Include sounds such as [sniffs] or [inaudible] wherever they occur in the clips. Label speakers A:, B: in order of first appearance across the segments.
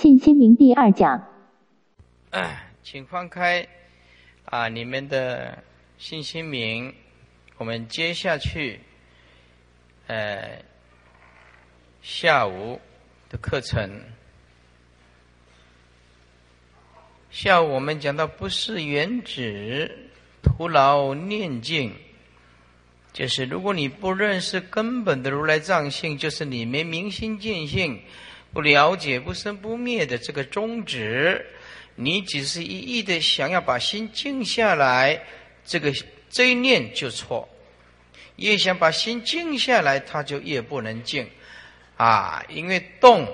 A: 信心明第二讲。
B: 请翻开啊，你们的信心名，我们接下去，呃，下午的课程。下午我们讲到不是原旨，徒劳念经，就是如果你不认识根本的如来藏性，就是你没明心见性，不了解不生不灭的这个宗旨。你只是一意的想要把心静下来，这个这一念就错；越想把心静下来，它就越不能静啊！因为动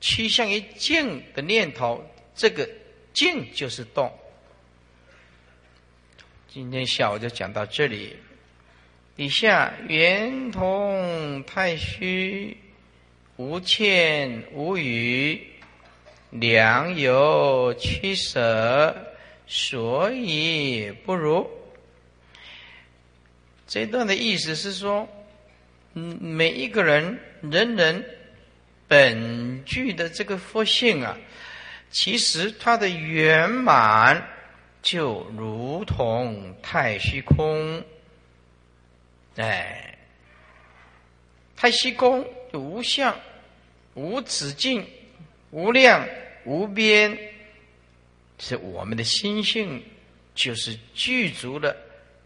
B: 趋向于静的念头，这个静就是动。今天下午就讲到这里。底下圆通太虚，无欠无余。良有取舍，所以不如。这段的意思是说，嗯，每一个人人人本具的这个佛性啊，其实它的圆满就如同太虚空，哎，太虚空无相、无止境、无量。无边是我们的心性，就是具足了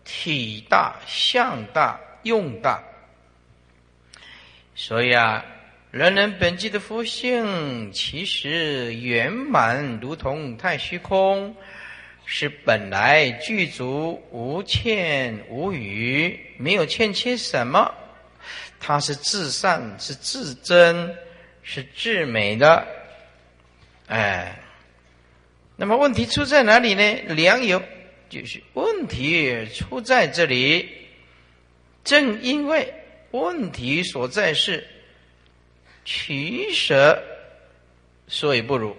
B: 体大、相大、用大。所以啊，人人本具的佛性，其实圆满如同太虚空，是本来具足无欠无余，没有欠缺什么。它是至善，是至真，是至美的。哎，那么问题出在哪里呢？良友就是问题出在这里。正因为问题所在是取舍，所以不如。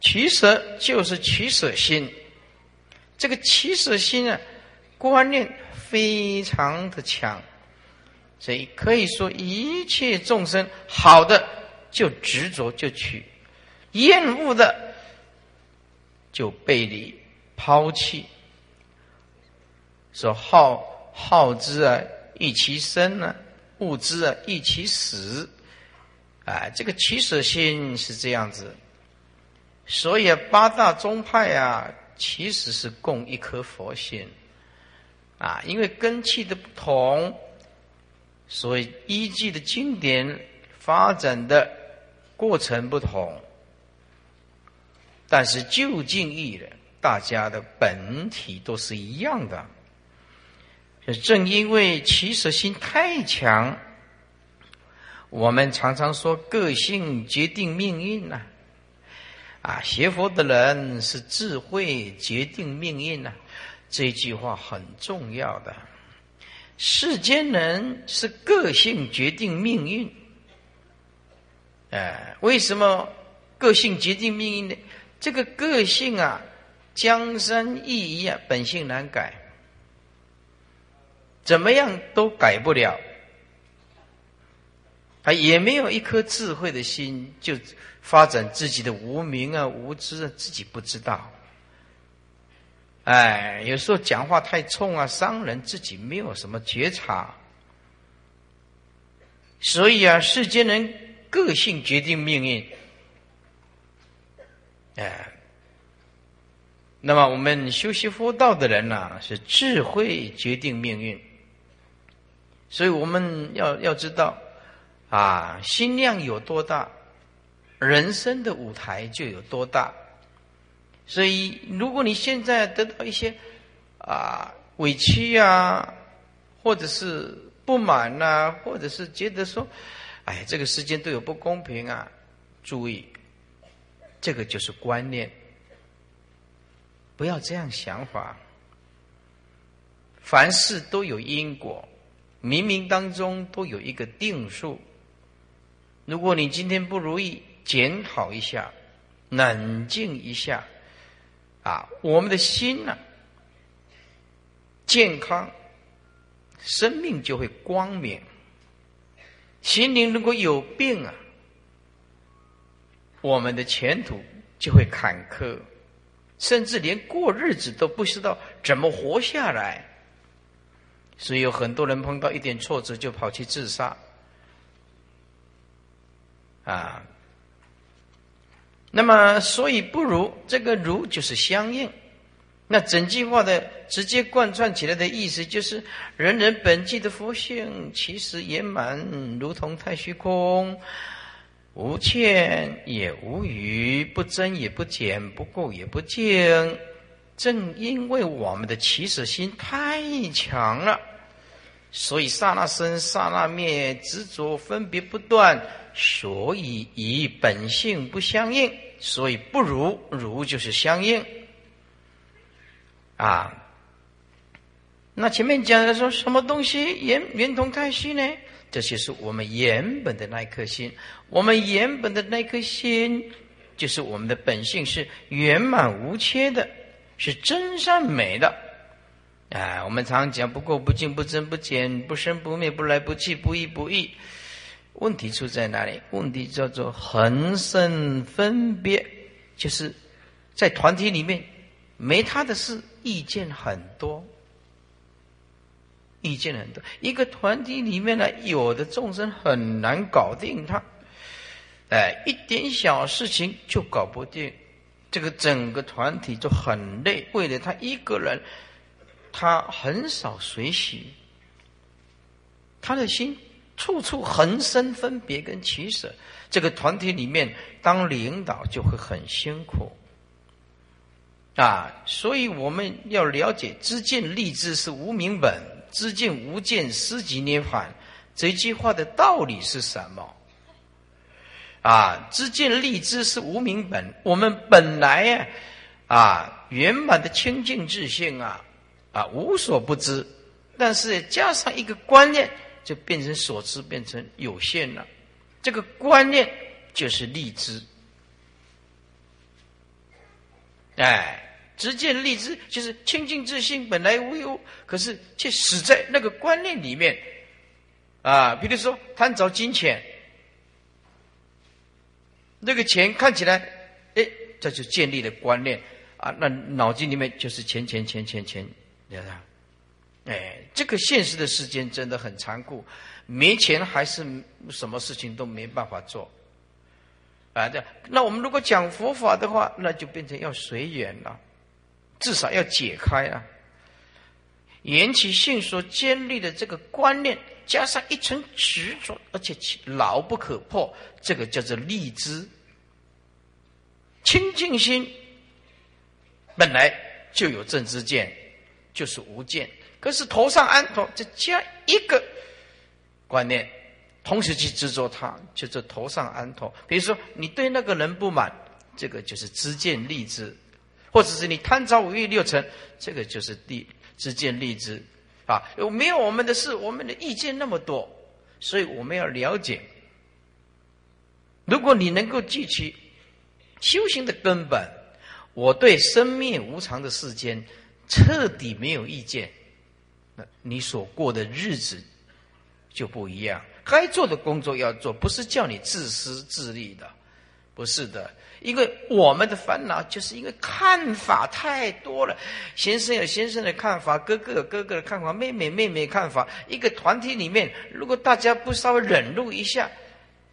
B: 取舍就是取舍心，这个取舍心啊，观念非常的强，所以可以说一切众生好的就执着就取。厌恶的就背离抛弃，说好好之啊，欲其生呢；恶之啊，欲其死。啊，这个取舍心是这样子。所以八大宗派啊，其实是共一颗佛心啊，因为根器的不同，所以依据的经典发展的过程不同。但是就近义的，大家的本体都是一样的。正因为起舍心太强，我们常常说个性决定命运呐。啊，学佛的人是智慧决定命运呐，这句话很重要的。世间人是个性决定命运。哎，为什么个性决定命运呢？这个个性啊，江山易移啊，本性难改，怎么样都改不了。他也没有一颗智慧的心，就发展自己的无名啊、无知啊，自己不知道。哎，有时候讲话太冲啊，伤人，自己没有什么觉察。所以啊，世间人个性决定命运。哎，那么我们修习佛道的人呢，是智慧决定命运，所以我们要要知道，啊，心量有多大，人生的舞台就有多大。所以，如果你现在得到一些啊委屈啊，或者是不满呐，或者是觉得说，哎，这个世间都有不公平啊，注意。这个就是观念，不要这样想法。凡事都有因果，冥冥当中都有一个定数。如果你今天不如意，检讨一下，冷静一下，啊，我们的心呢，健康，生命就会光明。心灵如果有病啊。我们的前途就会坎坷，甚至连过日子都不知道怎么活下来。所以有很多人碰到一点挫折就跑去自杀，啊。那么，所以不如这个“如”就是相应。那整句话的直接贯穿起来的意思就是：人人本具的佛性，其实圆满，如同太虚空，无欠也无余，不增也不减，不垢也不净。正因为我们的起始心太强了，所以刹那生，刹那灭，执着分别不断。所以以本性不相应，所以不如如就是相应啊。那前面讲的说什么东西圆圆同太虚呢？这些是我们原本的那颗心，我们原本的那颗心就是我们的本性是圆满无缺的，是真善美的。啊，我们常讲不垢不净不增不减不生不灭不来不去不依不异。问题出在哪里？问题叫做恒生分别，就是在团体里面没他的事，意见很多，意见很多。一个团体里面呢，有的众生很难搞定他，哎，一点小事情就搞不定，这个整个团体就很累。为了他一个人，他很少随喜，他的心。处处横生分别跟取舍，这个团体里面当领导就会很辛苦啊！所以我们要了解“知见立知是无名本，知见无见思即涅槃”这句话的道理是什么？啊，知见立知是无名本，我们本来呀啊圆满的清净自性啊啊无所不知，但是加上一个观念。就变成所知，变成有限了。这个观念就是立知，哎，直见立知就是清净自性本来无忧，可是却死在那个观念里面啊。比如说贪着金钱，那个钱看起来，哎，这就建立了观念啊。那脑筋里面就是钱钱钱钱钱，知道哎，这个现实的世间真的很残酷，没钱还是什么事情都没办法做，啊，对那我们如果讲佛法的话，那就变成要随缘了，至少要解开啊。缘起性所建立的这个观念，加上一层执着，而且牢不可破，这个叫做立知。清净心本来就有正知见，就是无见。可是头上安头，再加一个观念，同时去执着它，就是头上安头。比如说，你对那个人不满，这个就是知见立知；或者是你贪着五欲六尘，这个就是地知见立知。啊，有没有我们的事？我们的意见那么多，所以我们要了解。如果你能够记起修行的根本，我对生灭无常的世间彻底没有意见。你所过的日子就不一样，该做的工作要做，不是叫你自私自利的，不是的。因为我们的烦恼就是因为看法太多了，先生有先生的看法，哥哥有哥哥的看法，妹妹妹妹看法。一个团体里面，如果大家不稍微忍辱一下，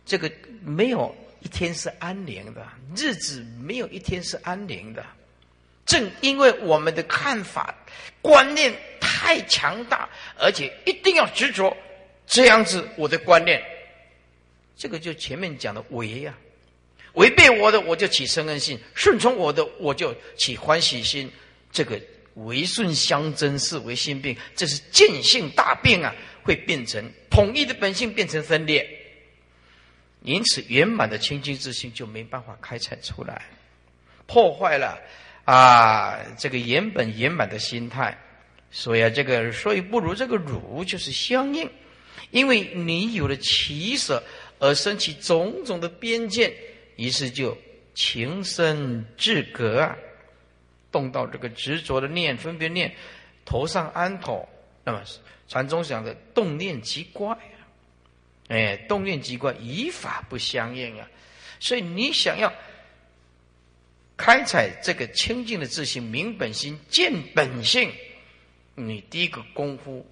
B: 这个没有一天是安宁的，日子没有一天是安宁的。正因为我们的看法、观念太强大，而且一定要执着这样子，我的观念，这个就前面讲的违呀，违背我的我就起嗔恨心，顺从我的我就起欢喜心，这个违顺相争是为心病，这是见性大病啊，会变成统一的本性变成分裂，因此圆满的清净之心就没办法开采出来，破坏了。啊，这个原本圆满的心态，所以啊，这个所以不如这个如就是相应，因为你有了起舍而生起种种的边界，于是就情深至格啊，动到这个执着的念分别念，头上安头，那么禅宗讲的动念即怪啊，哎，动念即怪，以法不相应啊。所以你想要开采这个清净的自信、明本心、见本性，你第一个功夫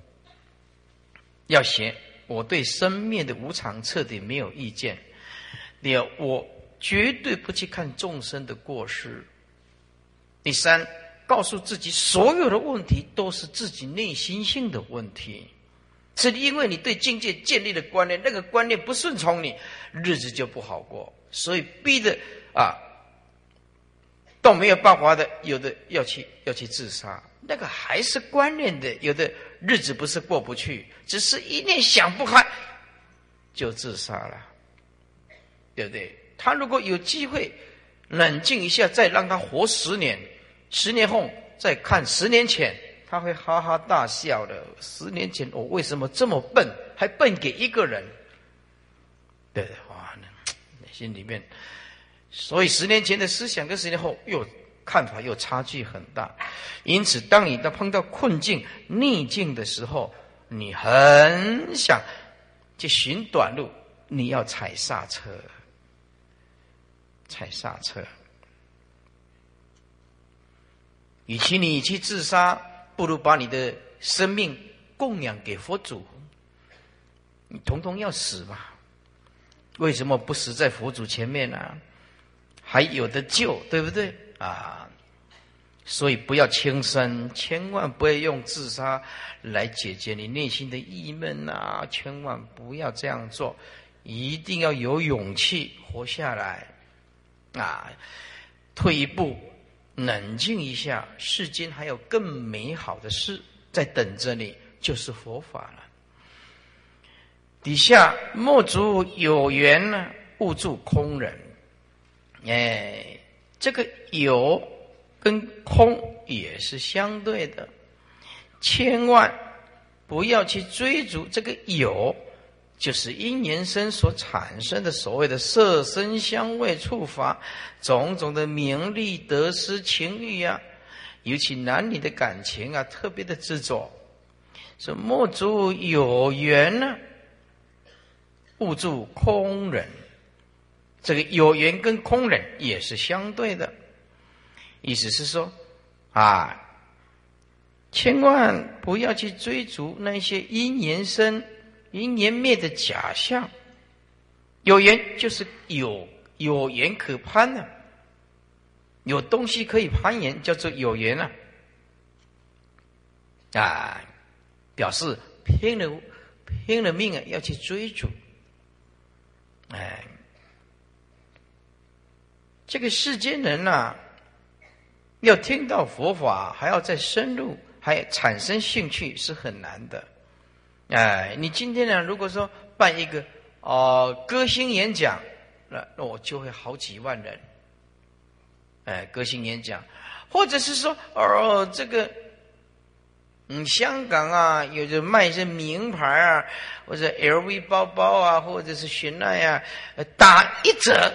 B: 要学。我对生灭的无常彻底没有意见。第二，我绝对不去看众生的过失。第三，告诉自己所有的问题都是自己内心性的问题，是因为你对境界建立的观念，那个观念不顺从你，日子就不好过，所以逼的啊，都没有办法的，有的要去要去自杀，那个还是观念的，有的日子不是过不去，只是一念想不开就自杀了。对不对？他如果有机会冷静一下，再让他活十年，十年后再看十年前，他会哈哈大笑的。十年前我为什么这么笨，还笨给一个人？对的，哇，心里面，所以十年前的思想跟十年后又看法又差距很大。因此，当你到碰到困境、逆境的时候，你很想去寻短路，你要踩刹车。踩刹车，与其你去自杀，不如把你的生命供养给佛祖。你统统要死吧？为什么不死在佛祖前面呢？还有的救，对不对啊？所以不要轻生，千万不要用自杀来解决你内心的郁闷啊！千万不要这样做，一定要有勇气活下来。啊，退一步，冷静一下，世间还有更美好的事在等着你，就是佛法了。底下莫足有缘呢，勿助空人。哎，这个有跟空也是相对的，千万不要去追逐这个有。就是因缘生所产生的所谓的色身香味触法，种种的名利得失情欲呀，尤其男女的感情啊，特别的执着。说莫足有缘呢，勿助空人。这个有缘跟空人也是相对的，意思是说啊，千万不要去追逐那些因缘生。因缘灭的假象，有缘就是有有缘可攀呢，有东西可以攀岩，叫做有缘啊，啊，表示拼了拼了命啊要去追逐，哎，这个世间人呐，要听到佛法，还要再深入，还产生兴趣是很难的。哎，你今天呢？如果说办一个哦歌星演讲，那那我就会好几万人。哎，歌星演讲，或者是说哦这个，嗯，香港啊，有着卖一些名牌啊，或者 LV 包包啊，或者是雪奈啊，打一折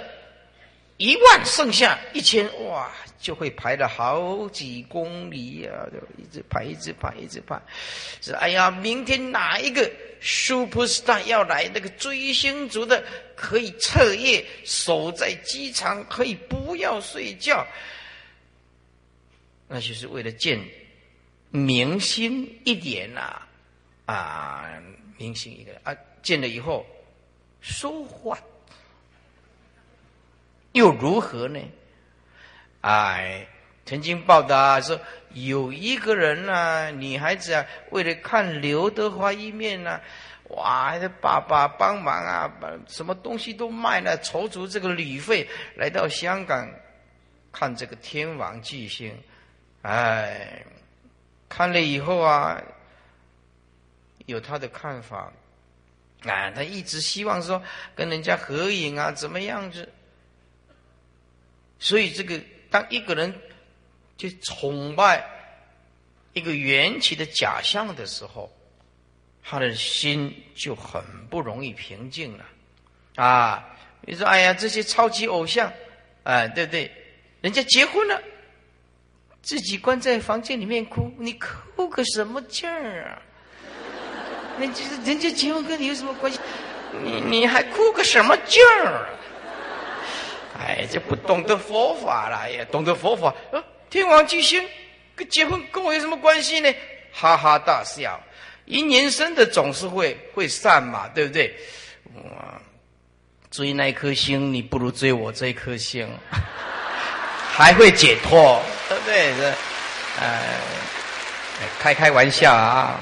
B: 一万，剩下一千，哇！就会排了好几公里啊，就一直排，一直排，一直排。是哎呀，明天哪一个 super star 要来？那个追星族的可以彻夜守在机场，可以不要睡觉。那就是为了见明星一点呐，啊，明星一个啊，见了以后说话又如何呢？哎，曾经报道说，有一个人呢，女孩子啊，为了看刘德华一面呢，哇，还得爸爸帮忙啊，把什么东西都卖了，筹足这个旅费，来到香港看这个天王巨星。哎，看了以后啊，有他的看法。啊，他一直希望说跟人家合影啊，怎么样子？所以这个。当一个人去崇拜一个缘起的假象的时候，他的心就很不容易平静了。啊，你说，哎呀，这些超级偶像，哎，对不对？人家结婚了，自己关在房间里面哭，你哭个什么劲儿啊？那就是人家结婚跟你有什么关系？你你还哭个什么劲儿啊？哎，就不懂得佛法了，也懂得佛法。呃，天王巨星跟结婚跟我有什么关系呢？哈哈大笑。一年生的总是会会散嘛，对不对？哇，追那一颗星，你不如追我这一颗星，[laughs] 还会解脱，对不对？这，哎，开开玩笑啊。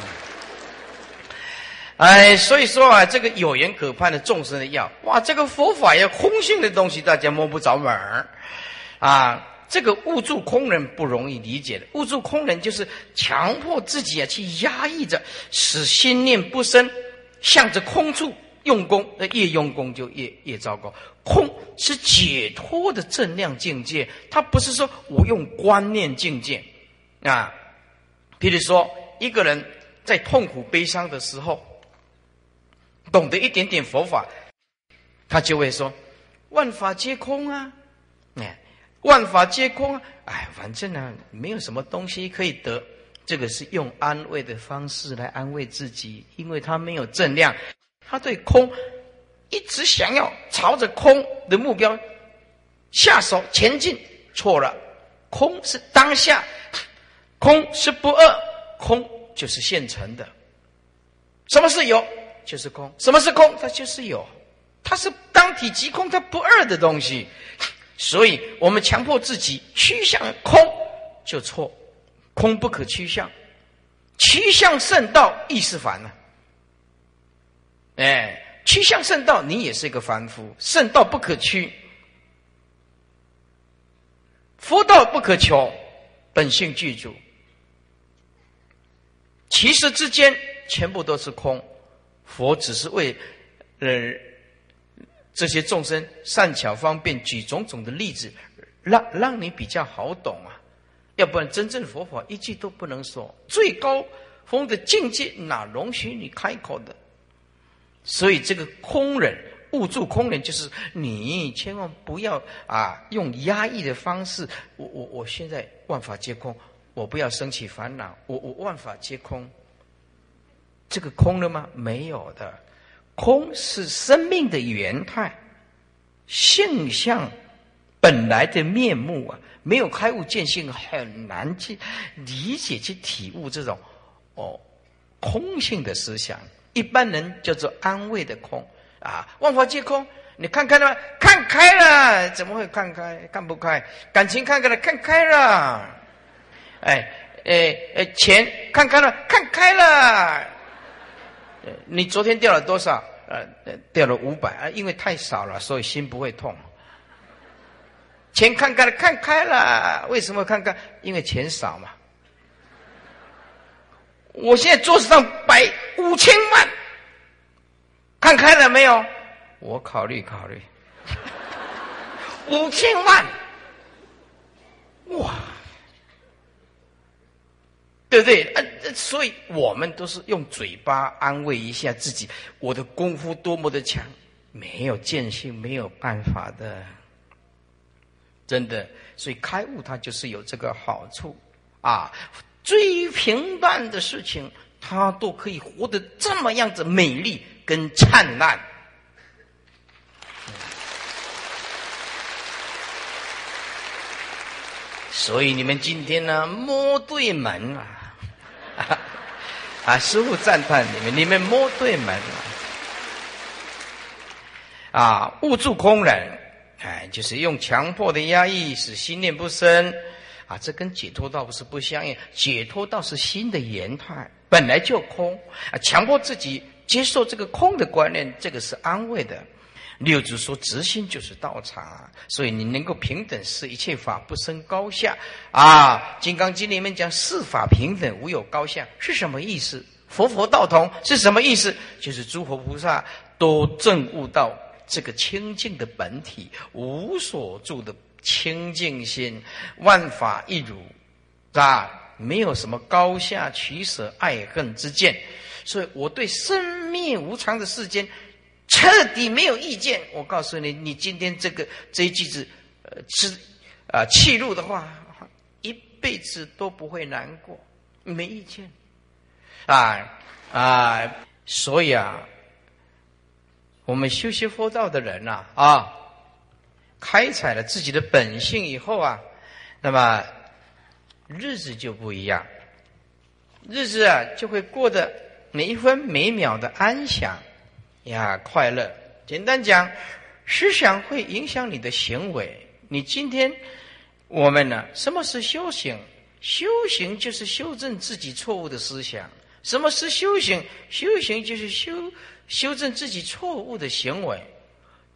B: 哎，所以说啊，这个有缘可盼的众生的药，哇，这个佛法要空性的东西，大家摸不着门儿，啊，这个悟住空人不容易理解的。悟住空人就是强迫自己啊，去压抑着，使心念不生，向着空处用功，那越用功就越越糟糕。空是解脱的正量境界，它不是说我用观念境界啊。比如说，一个人在痛苦悲伤的时候。懂得一点点佛法，他就会说：“万法皆空啊！”哎，万法皆空啊！哎，反正呢，没有什么东西可以得。这个是用安慰的方式来安慰自己，因为他没有正量，他对空一直想要朝着空的目标下手前进，错了。空是当下，空是不二，空就是现成的。什么是有？就是空，什么是空？它就是有，它是当体即空，它不二的东西。所以我们强迫自己趋向空，就错。空不可趋向，趋向圣道亦是凡呢。哎，趋向圣道，你也是一个凡夫。圣道不可趋，佛道不可求，本性具足。其实之间全部都是空。佛只是为，呃，这些众生善巧方便举种种的例子，让让你比较好懂啊。要不然真正佛法一句都不能说，最高峰的境界哪容许你开口的？所以这个空人悟住空人，就是你千万不要啊，用压抑的方式。我我我现在万法皆空，我不要升起烦恼。我我万法皆空。这个空了吗？没有的，空是生命的原态，性相本来的面目啊！没有开悟见性，很难去理解、去体悟这种哦空性的思想。一般人叫做安慰的空啊，万法皆空。你看开了吗？看开了，怎么会看开？看不开。感情看开了，看开了。哎哎哎，钱看开了，看开了。你昨天掉了多少？呃，掉了五百啊，因为太少了，所以心不会痛。钱看开了，看开了，为什么看开？因为钱少嘛。我现在桌子上摆五千万，看开了没有？我考虑考虑，[laughs] 五千万，哇！对不对？呃，所以我们都是用嘴巴安慰一下自己。我的功夫多么的强，没有见性，没有办法的，真的。所以开悟它就是有这个好处啊。最平淡的事情，它都可以活得这么样子美丽跟灿烂。所以你们今天呢，摸对门啊。[laughs] 啊！师傅赞叹你们，你们摸对门了。啊，悟住空人，哎，就是用强迫的压抑使心念不生。啊，这跟解脱道不是不相应。解脱道是心的言态，本来就空。啊，强迫自己接受这个空的观念，这个是安慰的。六祖说：“直心就是道场啊，所以你能够平等视一切法不生高下啊。”《金刚经》里面讲“四法平等，无有高下”是什么意思？佛佛道同是什么意思？就是诸佛菩萨都证悟到这个清净的本体，无所住的清净心，万法一如啊，没有什么高下取舍、爱恨之见。所以我对生灭无常的世间。彻底没有意见。我告诉你，你今天这个这一句子，呃，吃啊气入的话，一辈子都不会难过，没意见，啊啊，所以啊，我们修习佛道的人呐，啊，开采了自己的本性以后啊，那么日子就不一样，日子啊就会过得每一分每秒的安详呀快乐。简单讲，思想会影响你的行为。你今天我们呢，什么是修行？修行就是修正自己错误的思想。什么是修行？修行就是修修正自己错误的行为。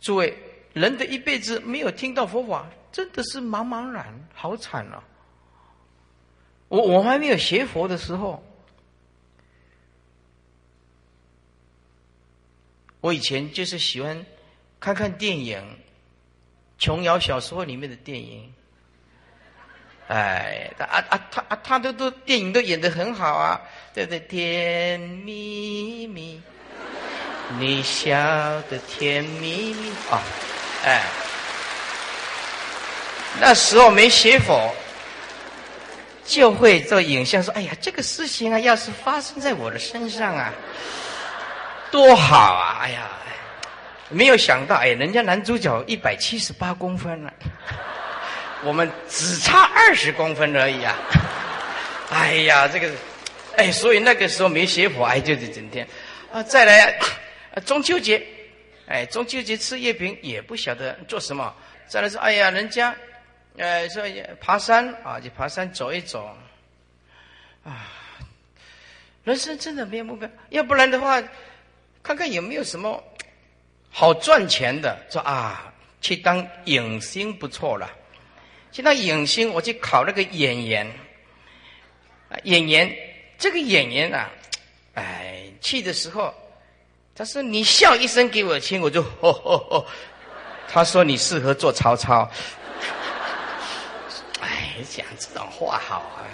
B: 诸位。人的一辈子没有听到佛法，真的是茫茫然，好惨啊！我我还没有学佛的时候，我以前就是喜欢看看电影，琼瑶小说里面的电影。哎，他啊啊，他啊，他都都电影都演的很好啊，对对？甜蜜蜜，你笑的甜蜜蜜啊。哎，那时候没学佛，就会做影像说：“哎呀，这个事情啊，要是发生在我的身上啊，多好啊！”哎呀，没有想到，哎，人家男主角一百七十八公分了，我们只差二十公分而已啊！哎呀，这个，哎，所以那个时候没学佛，哎，就是整天啊，再来中秋节。哎，中秋节吃月饼也不晓得做什么。再来说，哎呀，人家，呃，说爬山啊，就爬山走一走。啊，人生真的没有目标。要不然的话，看看有没有什么好赚钱的。说啊，去当影星不错了。去当影星，我去考那个演员。演员，这个演员啊，哎，去的时候。他说：“你笑一声给我听，我就哦哦哦。”他说：“你适合做曹操。”哎，讲这种话好啊！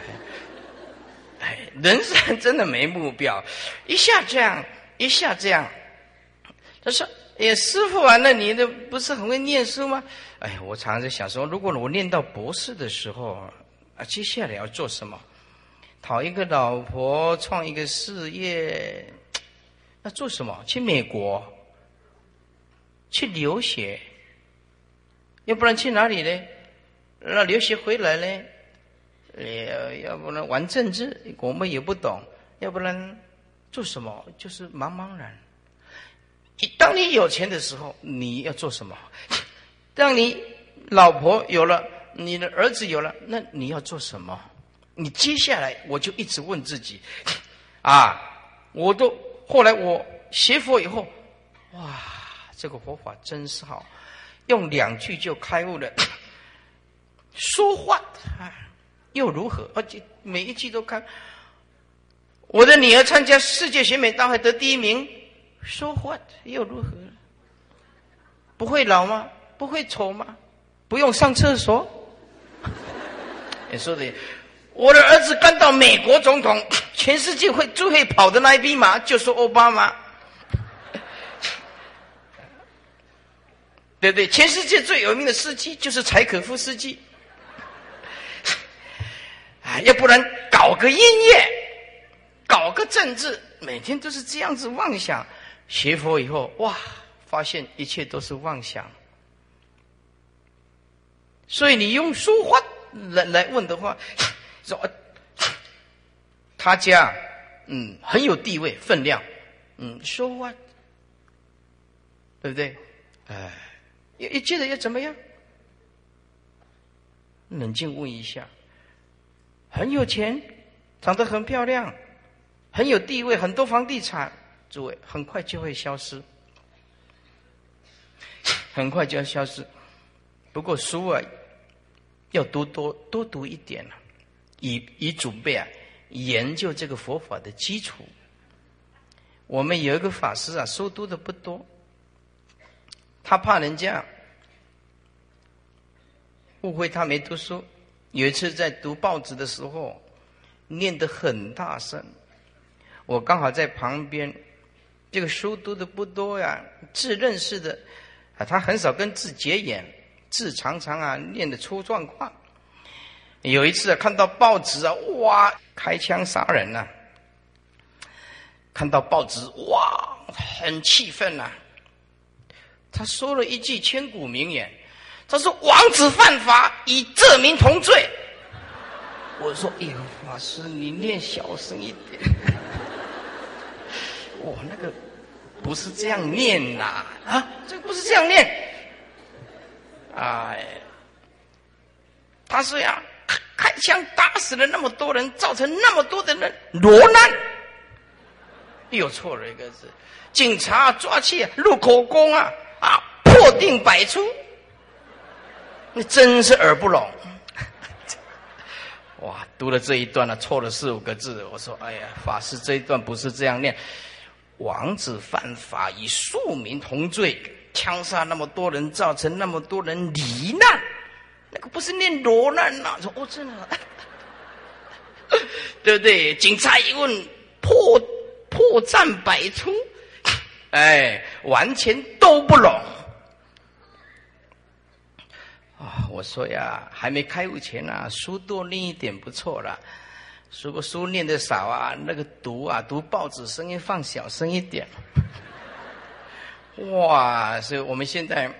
B: 哎，人生真的没目标，一下这样，一下这样。他说：“哎，师傅啊，那你的不是很会念书吗？”哎，我常常在想说，如果我念到博士的时候啊，接下来要做什么？讨一个老婆，创一个事业。那做什么？去美国，去留学，要不然去哪里呢？那留学回来呢？呃，要不然玩政治，我们也不懂。要不然做什么？就是茫茫然。当你有钱的时候，你要做什么？当你老婆有了，你的儿子有了，那你要做什么？你接下来，我就一直问自己，啊，我都。后来我学佛以后，哇，这个佛法真是好，用两句就开悟了。说话啊又如何？而且每一句都看。我的女儿参加世界选美大会得第一名，说话又如何？不会老吗？不会丑吗？不用上厕所？[laughs] 你说的。我的儿子刚到美国总统，全世界会最会跑的那一匹马就是奥巴马，[laughs] 对不对？全世界最有名的司机就是柴可夫斯基，[laughs] 啊，要不然搞个音乐，搞个政治，每天都是这样子妄想。学佛以后，哇，发现一切都是妄想。所以你用说话来来问的话。[tsk] 说 [tsk] 他家嗯很有地位分量，嗯说话对不对？哎，一一切的要怎么样？冷静问一下，很有钱，长得很漂亮，很有地位，很多房地产，诸位很快就会消失，很快就要消失。不过书啊，要读多多读一点了。以以准备啊，研究这个佛法的基础。我们有一个法师啊，书读的不多，他怕人家误会他没读书。有一次在读报纸的时候，念得很大声，我刚好在旁边。这个书读的不多呀，字认识的啊，他很少跟字结眼，字常常啊念得出状况。有一次看到报纸啊，哇，开枪杀人呐！看到报纸，哇，很气愤呐。他说了一句千古名言：“他说王子犯法，与这名同罪。我说：“哎呦，法师，你念小声一点。我那个不是这样念呐，啊，这个不是这样念。哎，他说呀，开枪打死了那么多人，造成那么多的人落难，又错了一个字。警察抓去录口供啊，啊，破定百出。你真是耳不聋。[laughs] ”哇，读了这一段呢，错了四五个字。我说：“哎呀，法师这一段不是这样念。王子犯法，与庶民同罪，枪杀那么多人，造成那么多人罹难，那个不是念罗难呐？说哦，真的，[laughs] 对不对？警察一问，破破绽百出，哎，完全都不拢。”啊，我说呀，还没开悟前啊，书多念一点不错了。如果书念的少啊，那个读啊，读报纸声音放小声一点。哇，所以我们现在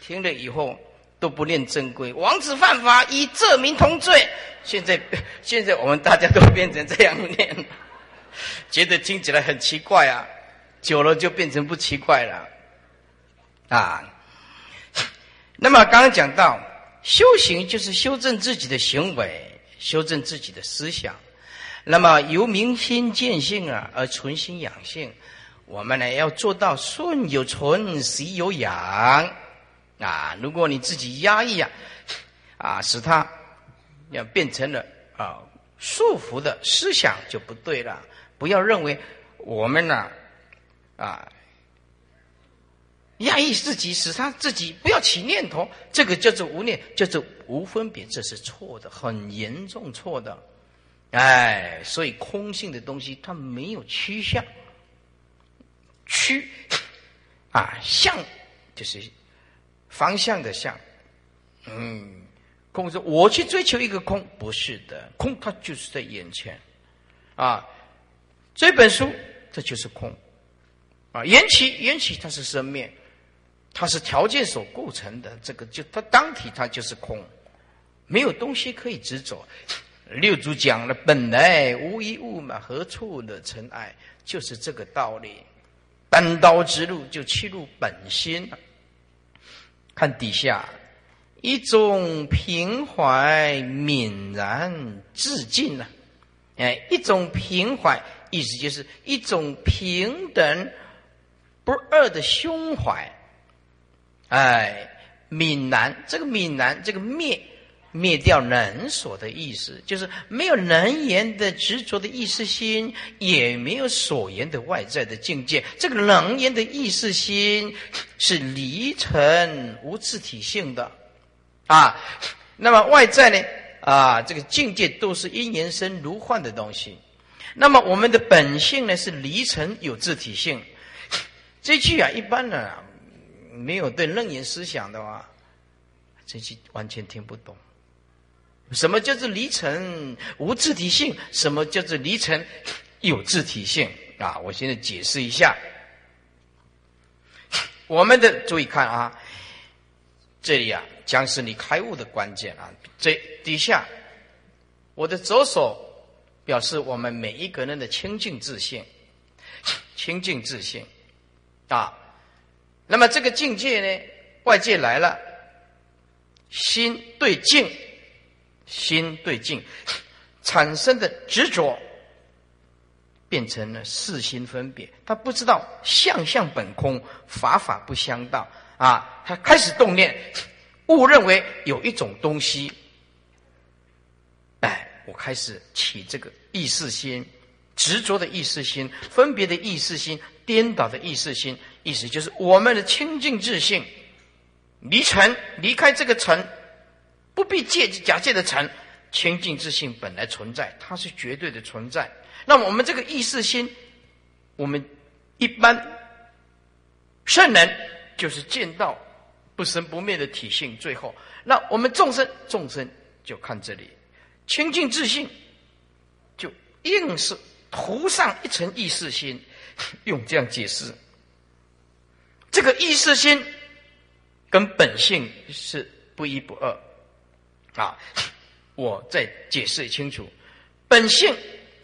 B: 听了以后都不念正规，王子犯法，与这名同罪。现在现在我们大家都变成这样念，觉得听起来很奇怪啊，久了就变成不奇怪了啊。那么刚刚讲到修行，就是修正自己的行为，修正自己的思想。那么由明心见性啊，而存心养性。我们呢要做到顺有存，习有养啊。如果你自己压抑啊，啊，使它要变成了啊束缚的思想就不对了。不要认为我们呢啊。压抑自己，使他自己不要起念头，这个叫做无念，叫做无分别，这是错的，很严重错的。哎，所以空性的东西它没有趋向，趋啊向就是方向的向。嗯，空说我去追求一个空，不是的，空它就是在眼前。啊，这本书这就是空。啊，缘起缘起它是生灭。它是条件所构成的，这个就它当体，它就是空，没有东西可以执着。六祖讲了，本来无一物嘛，何处惹尘埃？就是这个道理。单刀直入，就切入本心。看底下，一种平怀泯然自尽了。哎，一种平怀，意思就是一种平等不二的胸怀。哎，闽南这个闽南这个灭灭掉能所的意思，就是没有能言的执着的意识心，也没有所言的外在的境界。这个能言的意识心是离尘无自体性的啊。那么外在呢啊，这个境界都是因缘生如幻的东西。那么我们的本性呢是离尘有自体性。这句啊，一般呢。没有对楞严思想的话，这句完全听不懂。什么叫做离尘无自体性？什么叫做离尘有自体性？啊，我现在解释一下。我们的注意看啊，这里啊将是你开悟的关键啊。这底下，我的左手表示我们每一个人的清净自信，清净自信啊。那么这个境界呢？外界来了，心对境，心对境产生的执着，变成了四心分别。他不知道相相本空，法法不相道啊！他开始动念，误认为有一种东西，哎，我开始起这个意识心，执着的意识心，分别的意识心，颠倒的意识心。意思就是我们的清净自信离尘，离开这个尘，不必借假借的尘，清净自信本来存在，它是绝对的存在。那么我们这个意识心，我们一般圣人就是见到不生不灭的体性。最后，那我们众生众生就看这里，清净自信就硬是涂上一层意识心，[laughs] 用这样解释。这个意识心跟本性是不一不二啊！我再解释清楚，本性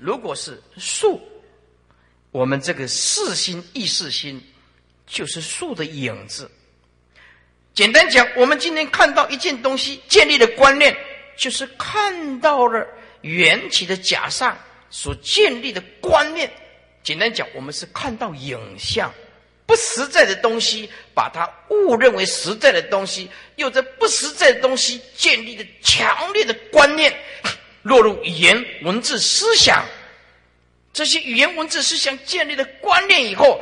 B: 如果是树，我们这个四心意识心就是树的影子。简单讲，我们今天看到一件东西建立的观念，就是看到了缘起的假上所建立的观念。简单讲，我们是看到影像。不实在的东西，把它误认为实在的东西，又在不实在的东西建立的强烈的观念，落入语言文字思想，这些语言文字思想建立的观念以后，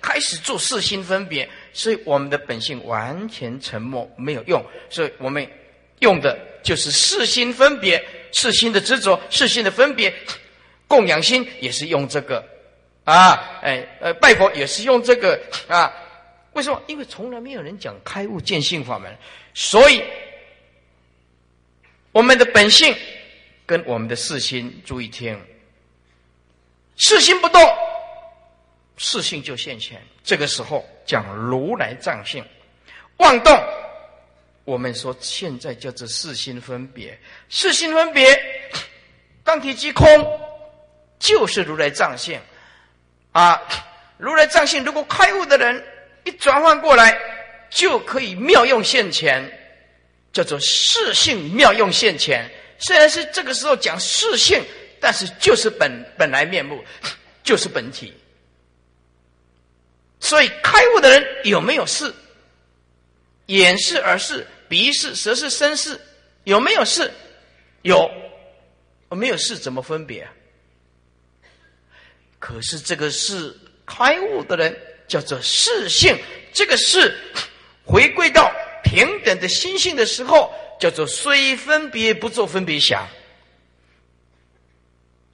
B: 开始做四心分别，所以我们的本性完全沉默，没有用，所以我们用的就是四心分别，四心的执着，四心的分别，供养心也是用这个。啊，哎，呃，拜佛也是用这个啊？为什么？因为从来没有人讲开悟见性法门，所以我们的本性跟我们的四心，注意听，四心不动，四性就现前。这个时候讲如来藏性，妄动，我们说现在叫做四心分别，四心分别，当体即空，就是如来藏性。啊，如来藏性，如果开悟的人一转换过来，就可以妙用现前，叫做视性妙用现前。虽然是这个时候讲视性，但是就是本本来面目，就是本体。所以开悟的人有没有视？眼视、耳视、鼻视、舌视、身视，有没有视？有，没有视怎么分别？可是这个是开悟的人，叫做视性。这个是回归到平等的心性的时候，叫做虽分别不做分别想，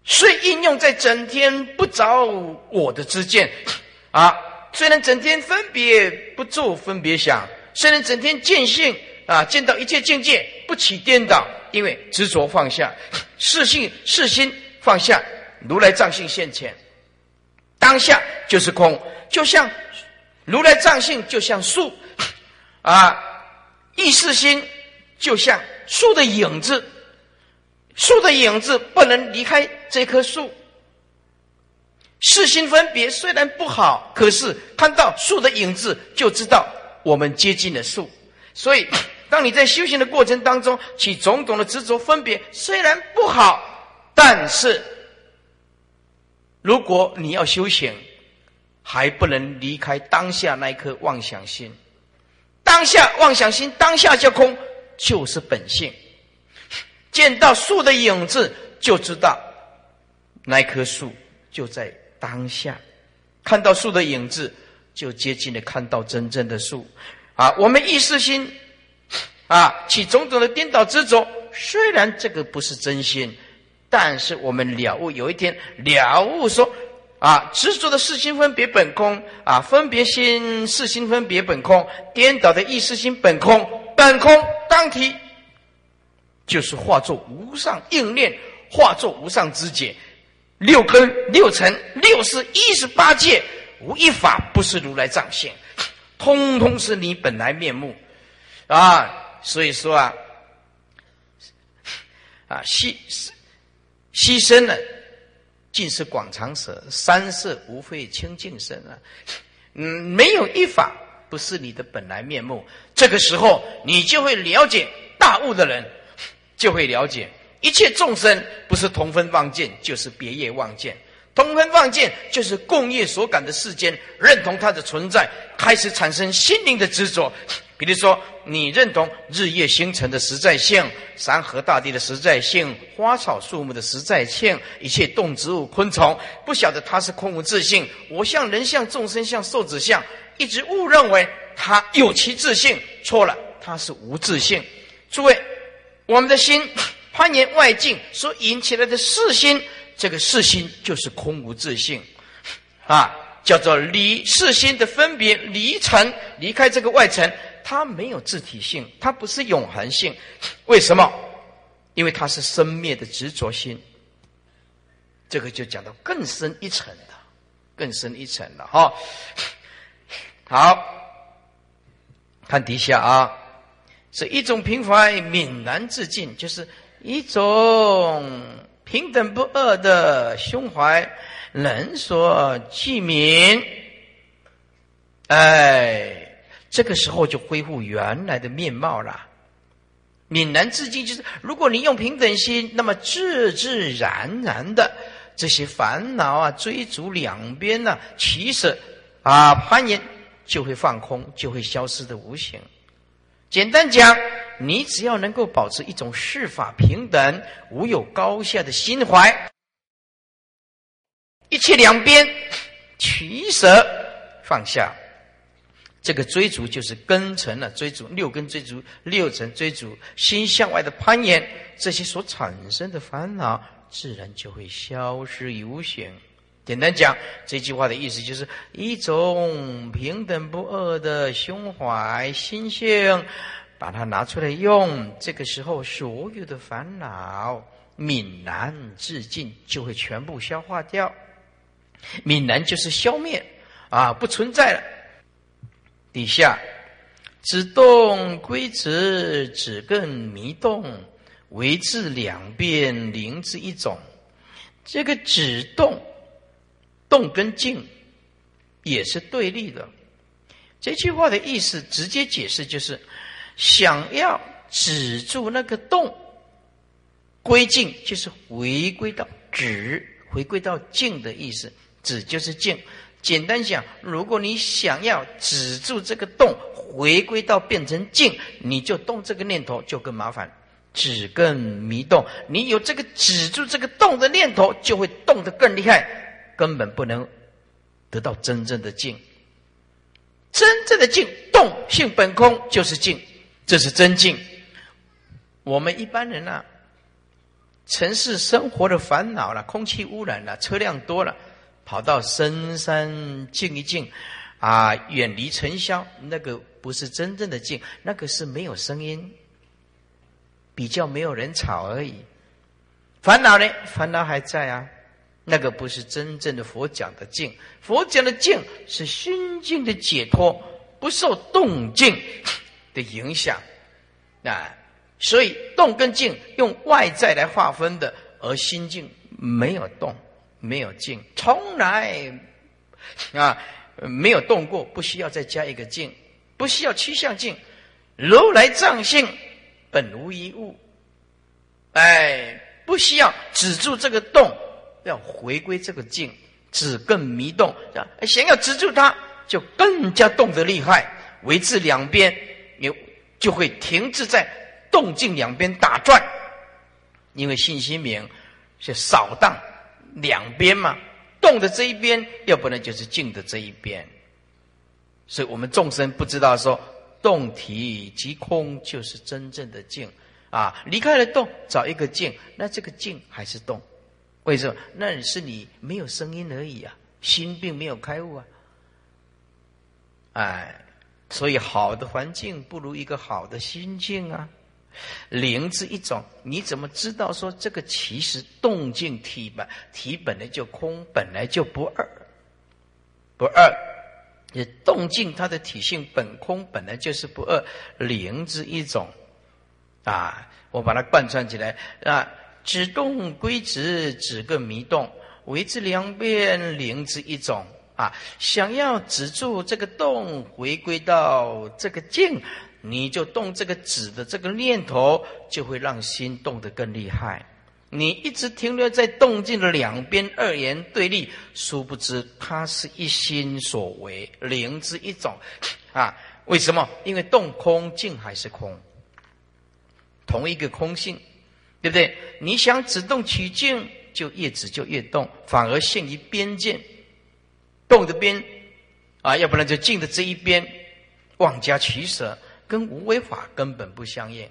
B: 虽应用在整天不着我的之见啊。虽然整天分别不做分别想，虽然整天见性啊，见到一切境界不起颠倒，因为执着放下，视性视心放下，如来藏性现前。当下就是空，就像如来藏性，就像树啊，意识心就像树的影子，树的影子不能离开这棵树。四心分别虽然不好，可是看到树的影子，就知道我们接近了树。所以，当你在修行的过程当中起种种的执着分别，虽然不好，但是。如果你要修行，还不能离开当下那一颗妄想心。当下妄想心，当下就空，就是本性。见到树的影子，就知道那棵树就在当下。看到树的影子，就接近了看到真正的树。啊，我们意识心啊，起种种的颠倒执着，虽然这个不是真心。但是我们了悟，有一天了悟说，啊，执着的四心分别本空，啊，分别心四心分别本空，颠倒的意识心本空，本空当体，就是化作无上应念，化作无上之解，六根六尘六识一十八界，无一法不是如来藏性，通通是你本来面目，啊，所以说啊，啊，西。牺牲了，尽是广长舌；三世无非清净身啊！嗯，没有一法不是你的本来面目。这个时候，你就会了解大悟的人，就会了解一切众生不是同分望见，就是别业望见。同分望见就是共业所感的世间，认同它的存在，开始产生心灵的执着。比如说，你认同日月星辰的实在性，山河大地的实在性，花草树木的实在性，一切动植物、昆虫，不晓得它是空无自性。我像人像众生像寿子像，一直误认为它有其自性，错了，它是无自性。诸位，我们的心 [coughs] 攀岩外境所引起来的四心，这个四心就是空无自性，啊，叫做离四心的分别离尘，离开这个外层。它没有自体性，它不是永恒性，为什么？因为它是生灭的执着心。这个就讲到更深一层的，更深一层了哈。好，看底下啊，是一种平凡泯然自尽，就是一种平等不二的胸怀，人所济民。哎，这个时候就恢复原来的面貌了。泯然自尽，就是如果你用平等心，那么自自然然的这些烦恼啊、追逐两边呢、其实啊攀岩，就会放空，就会消失的无形。简单讲，你只要能够保持一种世法平等、无有高下的心怀，一切两边取舍放下。这个追逐就是根尘了，追逐六根追逐六尘追逐心向外的攀岩，这些所产生的烦恼，自然就会消失于无形。简单讲，这句话的意思就是一种平等不二的胸怀心性，把它拿出来用，这个时候所有的烦恼泯然自尽，就会全部消化掉。泯然就是消灭啊，不存在了。底下，止动归止，止更迷动，为至两变灵之一种。这个止动，动跟静也是对立的。这句话的意思直接解释就是：想要止住那个动，归静就是回归到止，回归到静的意思。止就是静。简单讲，如果你想要止住这个动，回归到变成静，你就动这个念头就更麻烦，止更迷动。你有这个止住这个动的念头，就会动得更厉害，根本不能得到真正的静。真正的静，动性本空，就是静，这是真静。我们一般人啊，城市生活的烦恼了，空气污染了，车辆多了。跑到深山静一静，啊，远离尘嚣，那个不是真正的静，那个是没有声音，比较没有人吵而已。烦恼呢？烦恼还在啊，那个不是真正的佛讲的静。佛讲的静是心境的解脱，不受动静的影响。啊，所以动跟静用外在来划分的，而心境没有动。没有静，从来啊没有动过，不需要再加一个静，不需要趋向静。如来藏性本无一物，哎，不需要止住这个动，要回归这个静，止更迷动。想要止住它，就更加动得厉害，维持两边，你就会停滞在动静两边打转，因为信心明是扫荡。两边嘛，动的这一边，要不然就是静的这一边。所以我们众生不知道说，动体即空就是真正的静啊！离开了动，找一个静，那这个静还是动。为什么？那是你没有声音而已啊，心并没有开悟啊。哎，所以好的环境不如一个好的心境啊。灵之一种，你怎么知道说这个其实动静体本体本来就空，本来就不二，不二。也动静它的体性本空，本来就是不二，灵之一种啊。我把它贯穿起来啊，止动归止，止个迷动，为之两边灵之一种啊。想要止住这个动，回归到这个静。你就动这个止的这个念头，就会让心动得更厉害。你一直停留在动静的两边二元对立，殊不知它是一心所为，灵之一种啊。为什么？因为动空静还是空，同一个空性，对不对？你想止动取静，就越止就越动，反而陷于边界，动的边啊，要不然就静的这一边，妄加取舍。跟无为法根本不相应，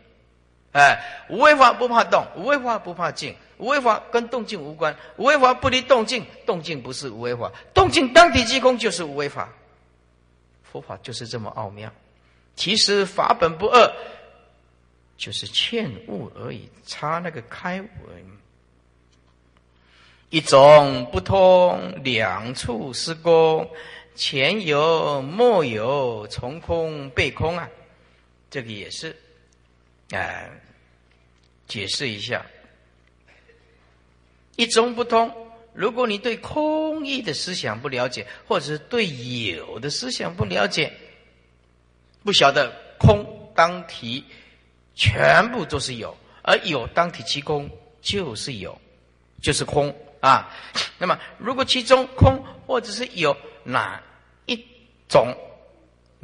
B: 哎，无为法不怕动，无为法不怕静，无为法跟动静无关，无为法不离动静，动静不是无为法，动静当体即空就是无为法，佛法就是这么奥妙。其实法本不二，就是欠悟而已，差那个开悟。一种不通，两处施功，前有莫有，从空背空啊。这个也是，哎，解释一下，一中不通。如果你对空义的思想不了解，或者是对有的思想不了解，不晓得空当体全部都是有，而有当体其空就是有，就是空啊。那么，如果其中空或者是有哪一种？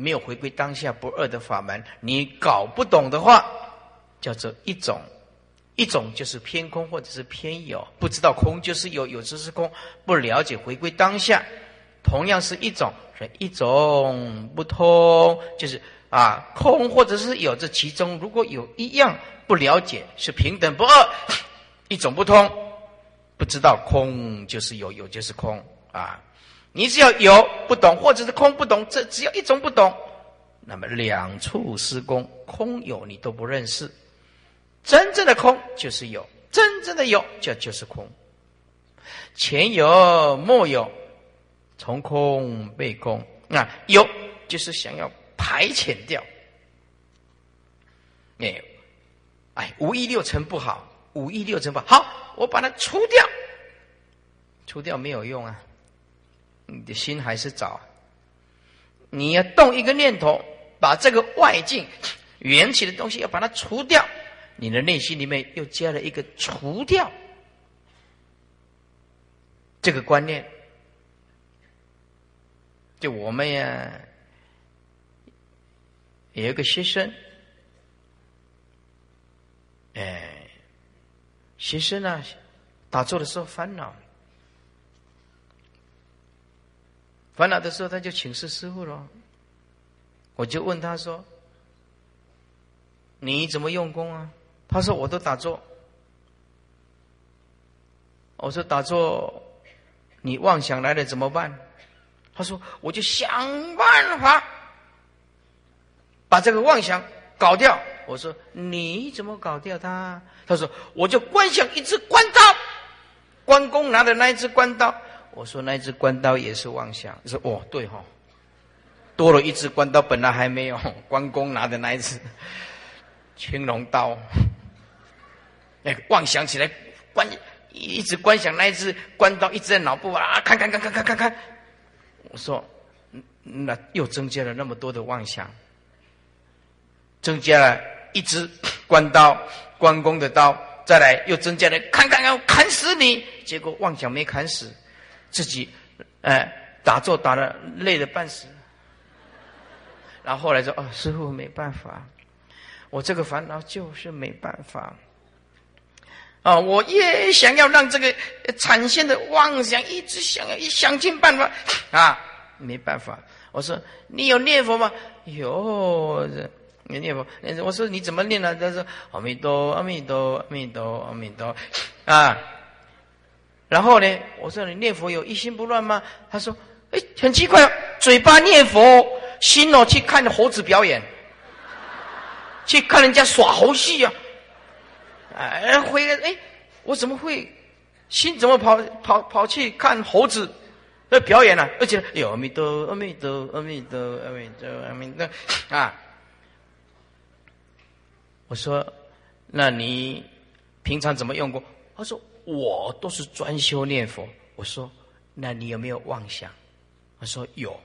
B: 没有回归当下不二的法门，你搞不懂的话，叫做一种，一种就是偏空或者是偏有，不知道空就是有，有就是空，不了解回归当下，同样是一种，一种不通，就是啊空或者是有，这其中如果有一样不了解，是平等不二，一种不通，不知道空就是有，有就是空啊。你只要有不懂，或者是空不懂，这只要一种不懂，那么两处施工，空有你都不认识。真正的空就是有，真正的有就就是空。前有莫有，从空被空，那有就是想要排遣掉。哎，哎，五一六尘不好，五一六尘不好，我把它除掉，除掉没有用啊。你的心还是早，你要动一个念头，把这个外境缘起的东西要把它除掉，你的内心里面又加了一个除掉这个观念。就我们呀，有一个学生，哎，学生呢，打坐的时候烦恼。烦恼的时候，他就请示师傅了。我就问他说：“你怎么用功啊？”他说：“我都打坐。”我说：“打坐，你妄想来了怎么办？”他说：“我就想办法把这个妄想搞掉。”我说：“你怎么搞掉它？”他说：“我就观想一支关刀，关公拿的那一支关刀。”我说那一只关刀也是妄想。你说哦，对哈，多了一只关刀，本来还没有。关公拿的那一只青龙刀，哎，妄想起来，关一直观想那一只关刀，一直在脑部啊，看看看看看看看。我说，那又增加了那么多的妄想，增加了一只关刀，关公的刀，再来又增加了，看看要砍死你，结果妄想没砍死。自己，哎，打坐打的累的半死，然后后来说：“哦，师傅没办法，我这个烦恼就是没办法。啊，我也想要让这个产生的妄想一直想要一想尽办法啊，没办法。我说你有念佛吗？有，没念佛。我说你怎么念呢？他说阿弥陀，阿弥陀，阿弥陀，阿弥陀，啊。”然后呢？我说你念佛有一心不乱吗？他说：“哎，很奇怪，嘴巴念佛，心哦去看猴子表演，去看人家耍猴戏啊！哎，回来哎，我怎么会心怎么跑跑跑去看猴子的表演呢？而且有阿弥陀阿弥陀阿弥陀阿弥陀阿弥陀啊！我说，那你平常怎么用过？他说。我都是专修念佛。我说，那你有没有妄想？他说有。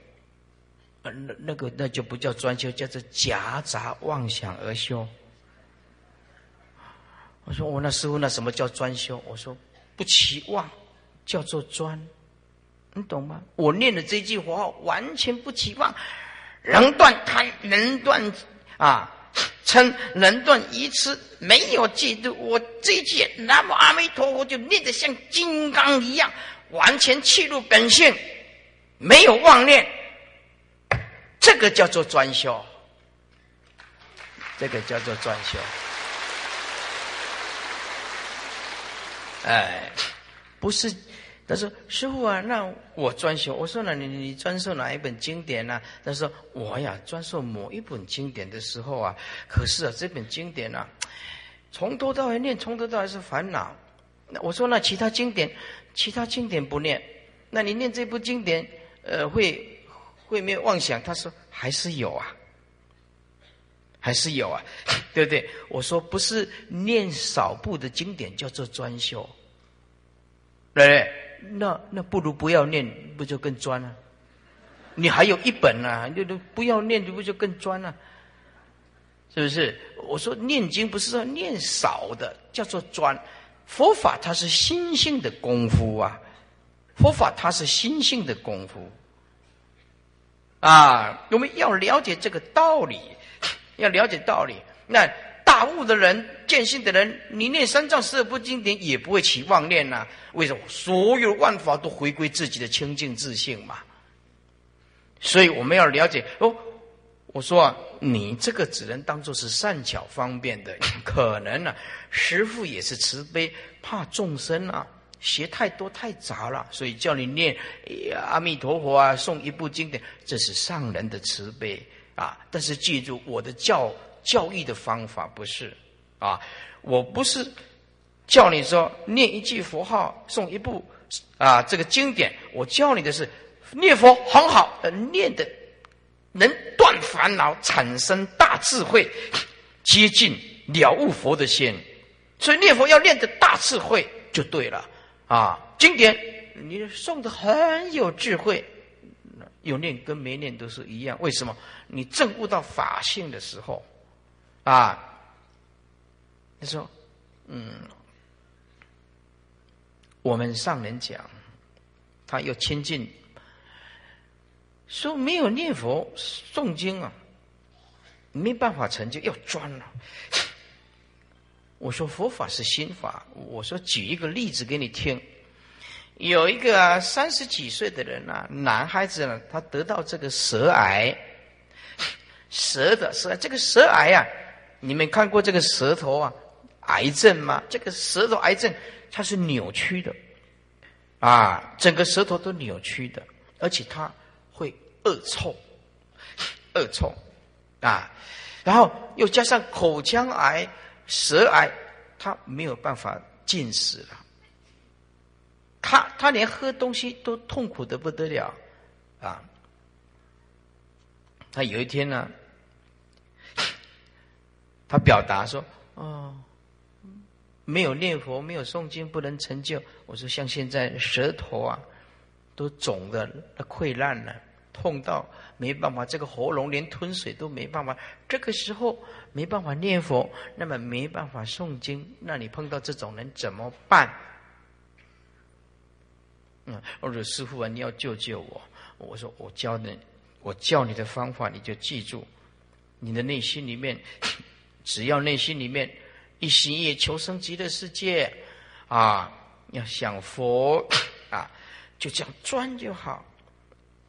B: 那那个那就不叫专修，叫做夹杂妄想而修。我说我那师傅那什么叫专修？我说不期望叫做专，你懂吗？我念的这句话完全不期望，能断贪，能断啊。称能断一次没有嫉妒，我这一句南无阿弥陀佛就念得像金刚一样，完全契入本性，没有妄念，这个叫做专修，这个叫做专修。哎，不是。他说：“师傅啊，那我专修。”我说：“那你你专修哪一本经典呢？”他说：“我呀，专修某一本经典的时候啊，可是啊，这本经典啊，从头到尾念，从头到尾是烦恼。那我说，那其他经典，其他经典不念，那你念这部经典，呃，会会没有妄想？”他说：“还是有啊，还是有啊，[laughs] 对不对？我说不是念少部的经典叫做专修，对？那那不如不要念，不就更专了？你还有一本呢，就都不要念，就不就更专了？是不是？我说念经不是说念少的，叫做专。佛法它是心性的功夫啊，佛法它是心性的功夫啊。我们要了解这个道理，要了解道理。那大悟的人、见性的人，你念三藏十二部经典也不会起妄念呐。为什么？所有万法都回归自己的清净自性嘛。所以我们要了解哦。我说啊，你这个只能当做是善巧方便的，[laughs] 可能呢，师父也是慈悲，怕众生啊邪太多太杂了，所以叫你念阿弥陀佛啊，诵一部经典，这是上人的慈悲啊。但是记住，我的教教育的方法不是啊，我不是叫你说念一句佛号，诵一部啊这个经典，我教你的是念佛很好，念的。能断烦恼，产生大智慧，接近了悟佛的心，所以念佛要念的大智慧就对了啊！经典你诵的很有智慧，有念跟没念都是一样。为什么？你证悟到法性的时候啊，他说嗯，我们上人讲，他又亲近。说没有念佛诵经啊，没办法成就，要专了。我说佛法是心法。我说举一个例子给你听，有一个三十几岁的人啊，男孩子呢，他得到这个舌癌，舌的舌，这个舌癌啊，你们看过这个舌头啊癌症吗？这个舌头癌症它是扭曲的，啊，整个舌头都扭曲的，而且它会。恶臭，恶臭，啊，然后又加上口腔癌、舌癌，他没有办法进食了。他他连喝东西都痛苦的不得了，啊，他有一天呢，他表达说：“哦，没有念佛，没有诵经，不能成就。”我说：“像现在舌头啊，都肿的溃烂了。”痛到没办法，这个喉咙连吞水都没办法。这个时候没办法念佛，那么没办法诵经，那你碰到这种人怎么办？嗯，我说师傅啊，你要救救我。我说我教你，我教你的方法，你就记住。你的内心里面，只要内心里面一心一意求生极乐世界啊，要想佛啊，就这样专就好。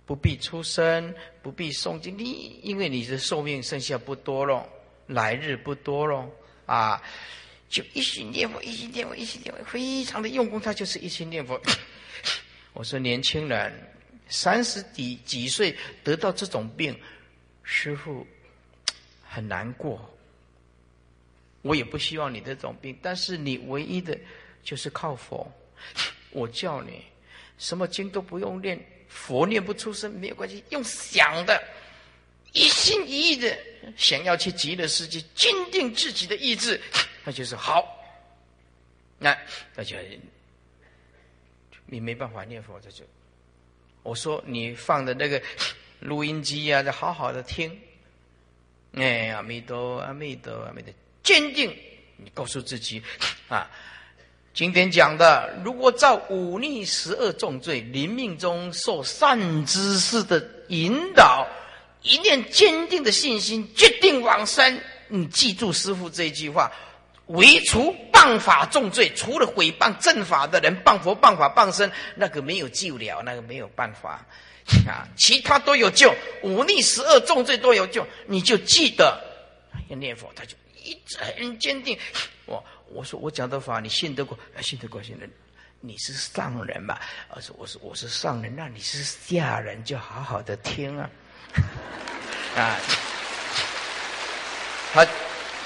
B: 不必出生，不必诵经，你因为你的寿命剩下不多了，来日不多了啊！就一心念佛，一心念佛，一心念佛，非常的用功，他就是一心念佛。[coughs] 我说年轻人三十几几岁得到这种病，师傅很难过。我也不希望你这种病，但是你唯一的就是靠佛。[laughs] 我叫你什么经都不用念。佛念不出声没有关系，用想的，一心一意的想要去极乐世界，坚定自己的意志，[laughs] 那就是好。那那就你没办法念佛，这就我说你放的那个录音机啊，再好好的听。哎，阿弥陀，阿弥陀，阿弥陀，坚定，你告诉自己 [laughs] 啊。经典讲的，如果造忤逆十二重罪，临命中受善知识的引导，一念坚定的信心，决定往生。你记住师傅这一句话：唯除谤法重罪，除了毁谤正法的人，谤佛、谤法、谤身，那个没有救了，那个没有办法 [laughs] 啊，其他都有救，忤逆十二重罪都有救。你就记得要念佛，他就一直很坚定。我。我说我讲的法你信得过？信得过，信得。你是上人嘛？我说我是我是上人，那你是下人，就好好的听啊。[laughs] 啊，他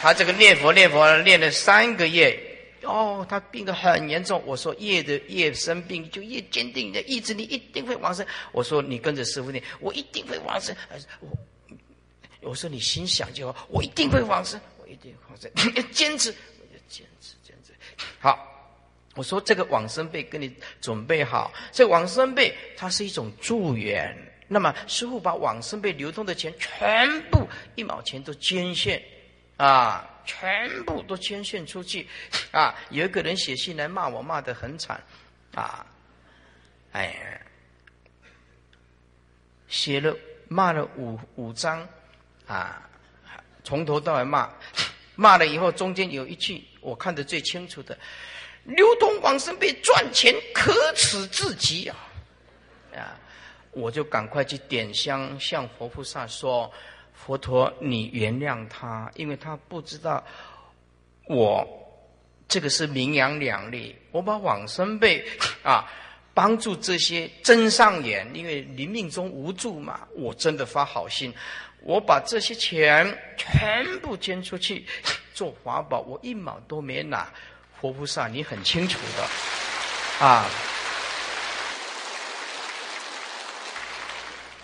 B: 他这个念佛念佛念了三个月，哦，他病得很严重。我说越的越生病，就越坚定的意志，你一定会往生。我说你跟着师傅念，我一定会往生。我我说你心想就好，我一定会往生，一定往生，[coughs] 坚持，坚持，坚持。好，我说这个往生被跟你准备好，这往生被它是一种助缘。那么师傅把往生被流通的钱全部一毛钱都捐献，啊，全部都捐献出去，啊，有一个人写信来骂我，骂得很惨，啊，哎。写了骂了五五章，啊，从头到尾骂，骂了以后中间有一句我看得最清楚的，流通往生被赚钱可耻至极啊！啊，我就赶快去点香向佛菩萨说：“佛陀，你原谅他，因为他不知道我这个是名扬两利，我把往生被啊。”帮助这些真上眼，因为临命中无助嘛。我真的发好心，我把这些钱全部捐出去 [laughs] 做法宝，我一毛都没拿。活菩萨，你很清楚的啊。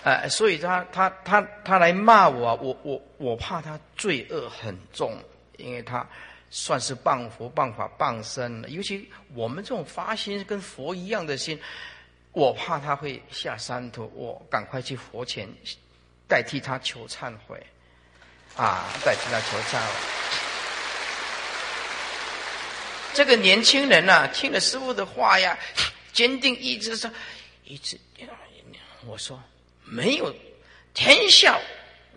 B: 哎，所以他他他他来骂我，我我我怕他罪恶很重，因为他。算是谤佛、谤法、谤身了。尤其我们这种发心跟佛一样的心，我怕他会下山头，我赶快去佛前代替他求忏悔，啊，代替他求忏悔。这个年轻人呐，听了师傅的话呀，坚定意志说：“一直，我说没有天下。”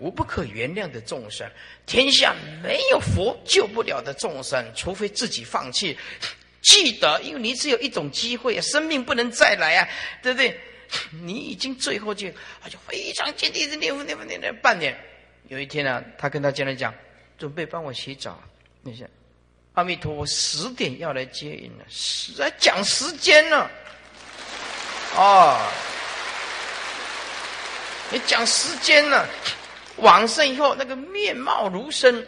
B: 无不可原谅的众生，天下没有佛救不了的众生，除非自己放弃。记得，因为你只有一种机会啊，生命不能再来啊，对不对？[laughs] 你已经最后就，他就非常坚定的念佛念佛念了半年。有一天呢，他跟他家人讲，准备帮我洗澡。你想，阿弥陀佛，十点要来接引了，是在讲时间呢。哦，你讲时间呢？往生以后，那个面貌如生，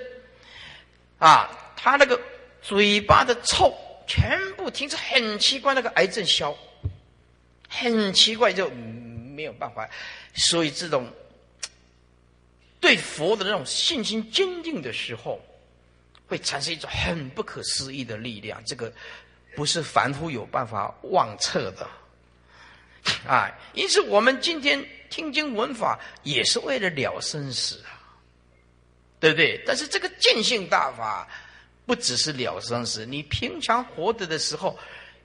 B: 啊，他那个嘴巴的臭全部停止，很奇怪，那个癌症消，很奇怪，就没有办法。所以这种对佛的那种信心坚定的时候，会产生一种很不可思议的力量。这个不是凡夫有办法妄测的，啊，[laughs] 因此我们今天。听经闻法也是为了了生死啊，对不对？但是这个见性大法不只是了生死，你平常活着的时候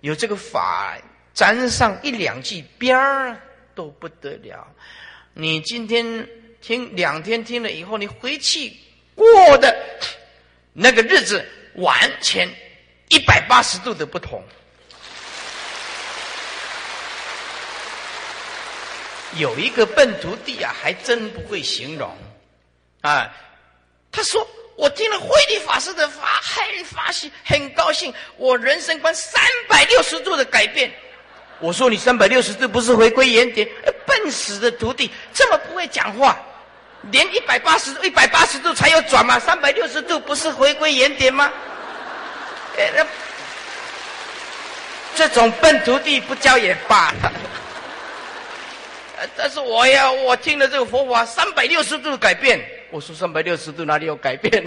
B: 有这个法沾上一两句边儿都不得了。你今天听两天听了以后，你回去过的那个日子完全一百八十度的不同。有一个笨徒弟啊，还真不会形容，啊，他说：“我听了慧理法师的法，很发喜，很高兴，我人生观三百六十度的改变。”我说：“你三百六十度不是回归原点？笨死的徒弟，这么不会讲话，连一百八十度、一百八十度才有转吗？三百六十度不是回归原点吗？”这种笨徒弟不教也罢。[laughs] 但是我呀，我听了这个佛法，三百六十度改变。我说三百六十度哪里有改变？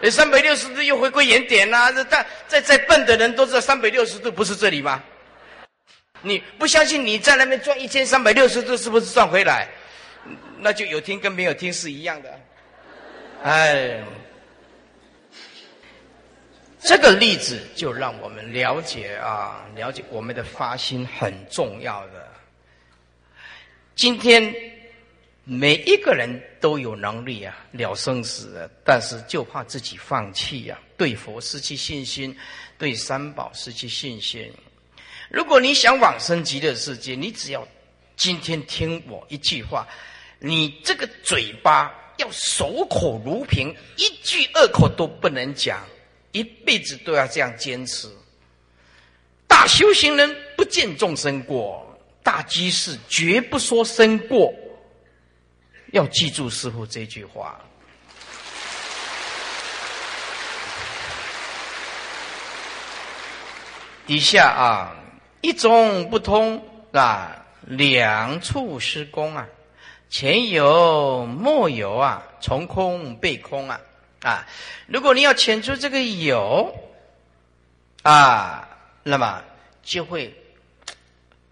B: 哎，[laughs] 三百六十度又回归原点啦！这再再再笨的人都知道，三百六十度不是这里吗？你不相信？你在那边转一千三百六十度，是不是转回来？那就有听跟没有听是一样的。哎，这个例子就让我们了解啊，了解我们的发心很重要的。今天每一个人都有能力啊了生死，但是就怕自己放弃呀，对佛失去信心，对三宝失去信心。如果你想往生极乐世界，你只要今天听我一句话，你这个嘴巴要守口如瓶，一句恶口都不能讲，一辈子都要这样坚持。大修行人不见众生过。大居士绝不说生过，要记住师傅这句话。底下啊，一种不通啊，两处施工啊，前有莫有啊，从空被空啊啊！如果你要遣除这个有啊，那么就会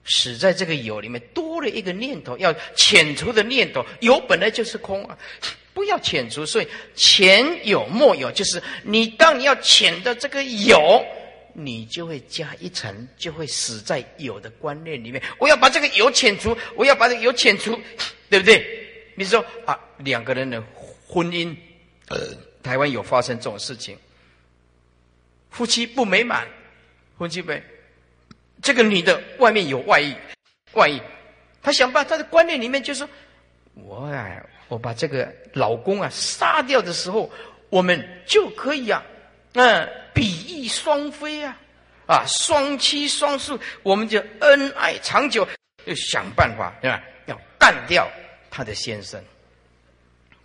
B: 使在这个有里面多了一个念头，要遣除的念头。有本来就是空啊，不要遣除。所以前有莫有，就是你当你要遣的这个有。你就会加一层，就会死在有的观念里面。我要把这个有遣除，我要把这个有遣除，对不对？你说啊，两个人的婚姻，呃，台湾有发生这种事情，夫妻不美满，夫妻不，这个女的外面有外遇，外遇，她想把她的观念里面就说，我啊，我把这个老公啊杀掉的时候，我们就可以啊。嗯，比翼双飞啊，啊，双栖双宿，我们就恩爱长久，就想办法，对吧？要干掉他的先生。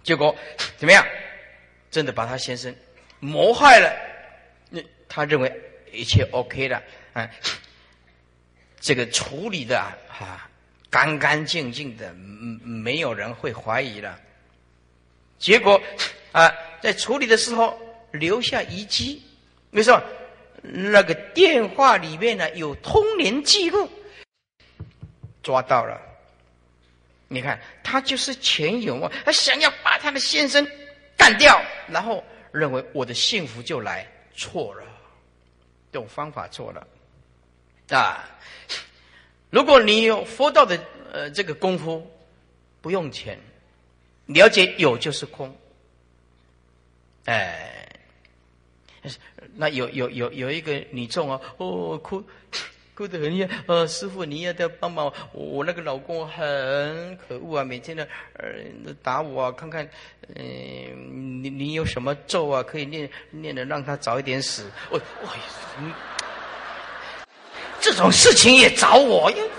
B: 结果怎么样？真的把他先生谋害了。那他认为一切 OK 了，啊，这个处理的啊，干干净净的，没有人会怀疑了。结果啊，在处理的时候。留下遗迹，没错，那个电话里面呢有通联记录，抓到了。你看，他就是钱有啊，他想要把他的先生干掉，然后认为我的幸福就来，错了，这种方法错了啊！如果你有佛道的呃这个功夫，不用钱，了解有就是空，哎。那有有有有一个女众啊，哦哭哭得很冤，呃师傅你要再帮忙，我那个老公很可恶啊，每天呢呃打我啊，看看嗯你你有什么咒啊可以念念的让他早一点死，我我这种事情也找我，因为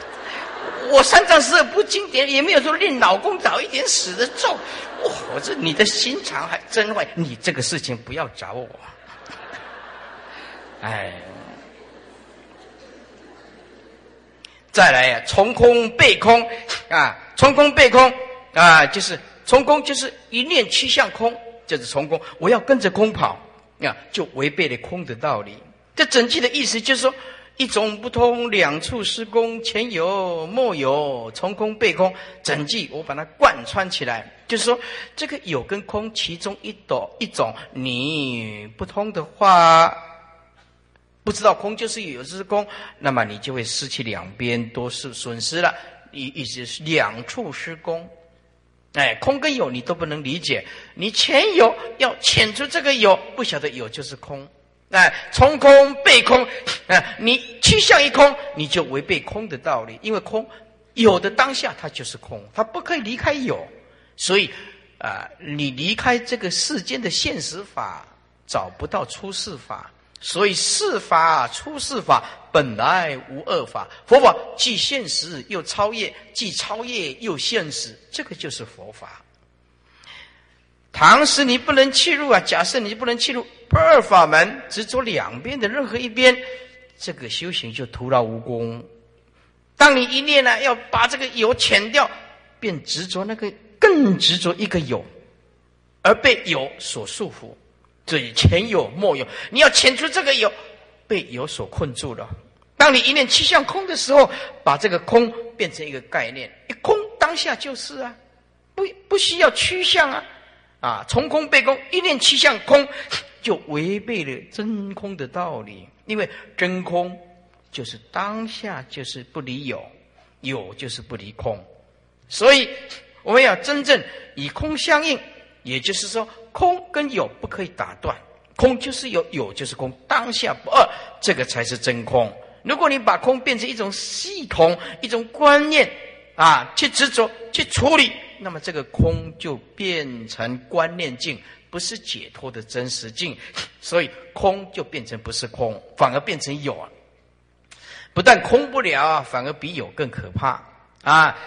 B: 我三藏十二部经典也没有说令老公早一点死的咒，我这你的心肠还真坏，你这个事情不要找我。哎，再来呀！从空背空啊，从空背空啊，就是从空，就是一念七向空，就是从空。我要跟着空跑啊，就违背了空的道理。这整句的意思就是说，一种不通，两处施工，前有莫有，从空背空。整句我把它贯穿起来，就是说，这个有跟空其中一朵一种，你不通的话。不知道空就是有，就是空，那么你就会失去两边都是损失了。你意思是两处失功，哎，空跟有你都不能理解。你前有要遣除这个有，不晓得有就是空，哎，从空背空，哎，你趋向于空，你就违背空的道理。因为空有的当下它就是空，它不可以离开有，所以啊，你离开这个世间的现实法，找不到出世法。所以，世法出世法本来无二法，佛法既现实又超越，既超越又现实，这个就是佛法。唐时你不能切入啊！假设你不能切入不二法门，执着两边的任何一边，这个修行就徒劳无功。当你一念呢，要把这个有遣掉，便执着那个更执着一个有，而被有所束缚。所以前有莫有，你要遣除这个有，被有所困住了。当你一念七相空的时候，把这个空变成一个概念，一空当下就是啊，不不需要趋向啊，啊，从空背空，一念七相空，就违背了真空的道理。因为真空就是当下就是不离有，有就是不离空，所以我们要真正以空相应，也就是说。空跟有不可以打断，空就是有，有就是空，当下不二，这个才是真空。如果你把空变成一种系统、一种观念啊，去执着、去处理，那么这个空就变成观念境，不是解脱的真实境。所以空就变成不是空，反而变成有啊。不但空不了，反而比有更可怕啊。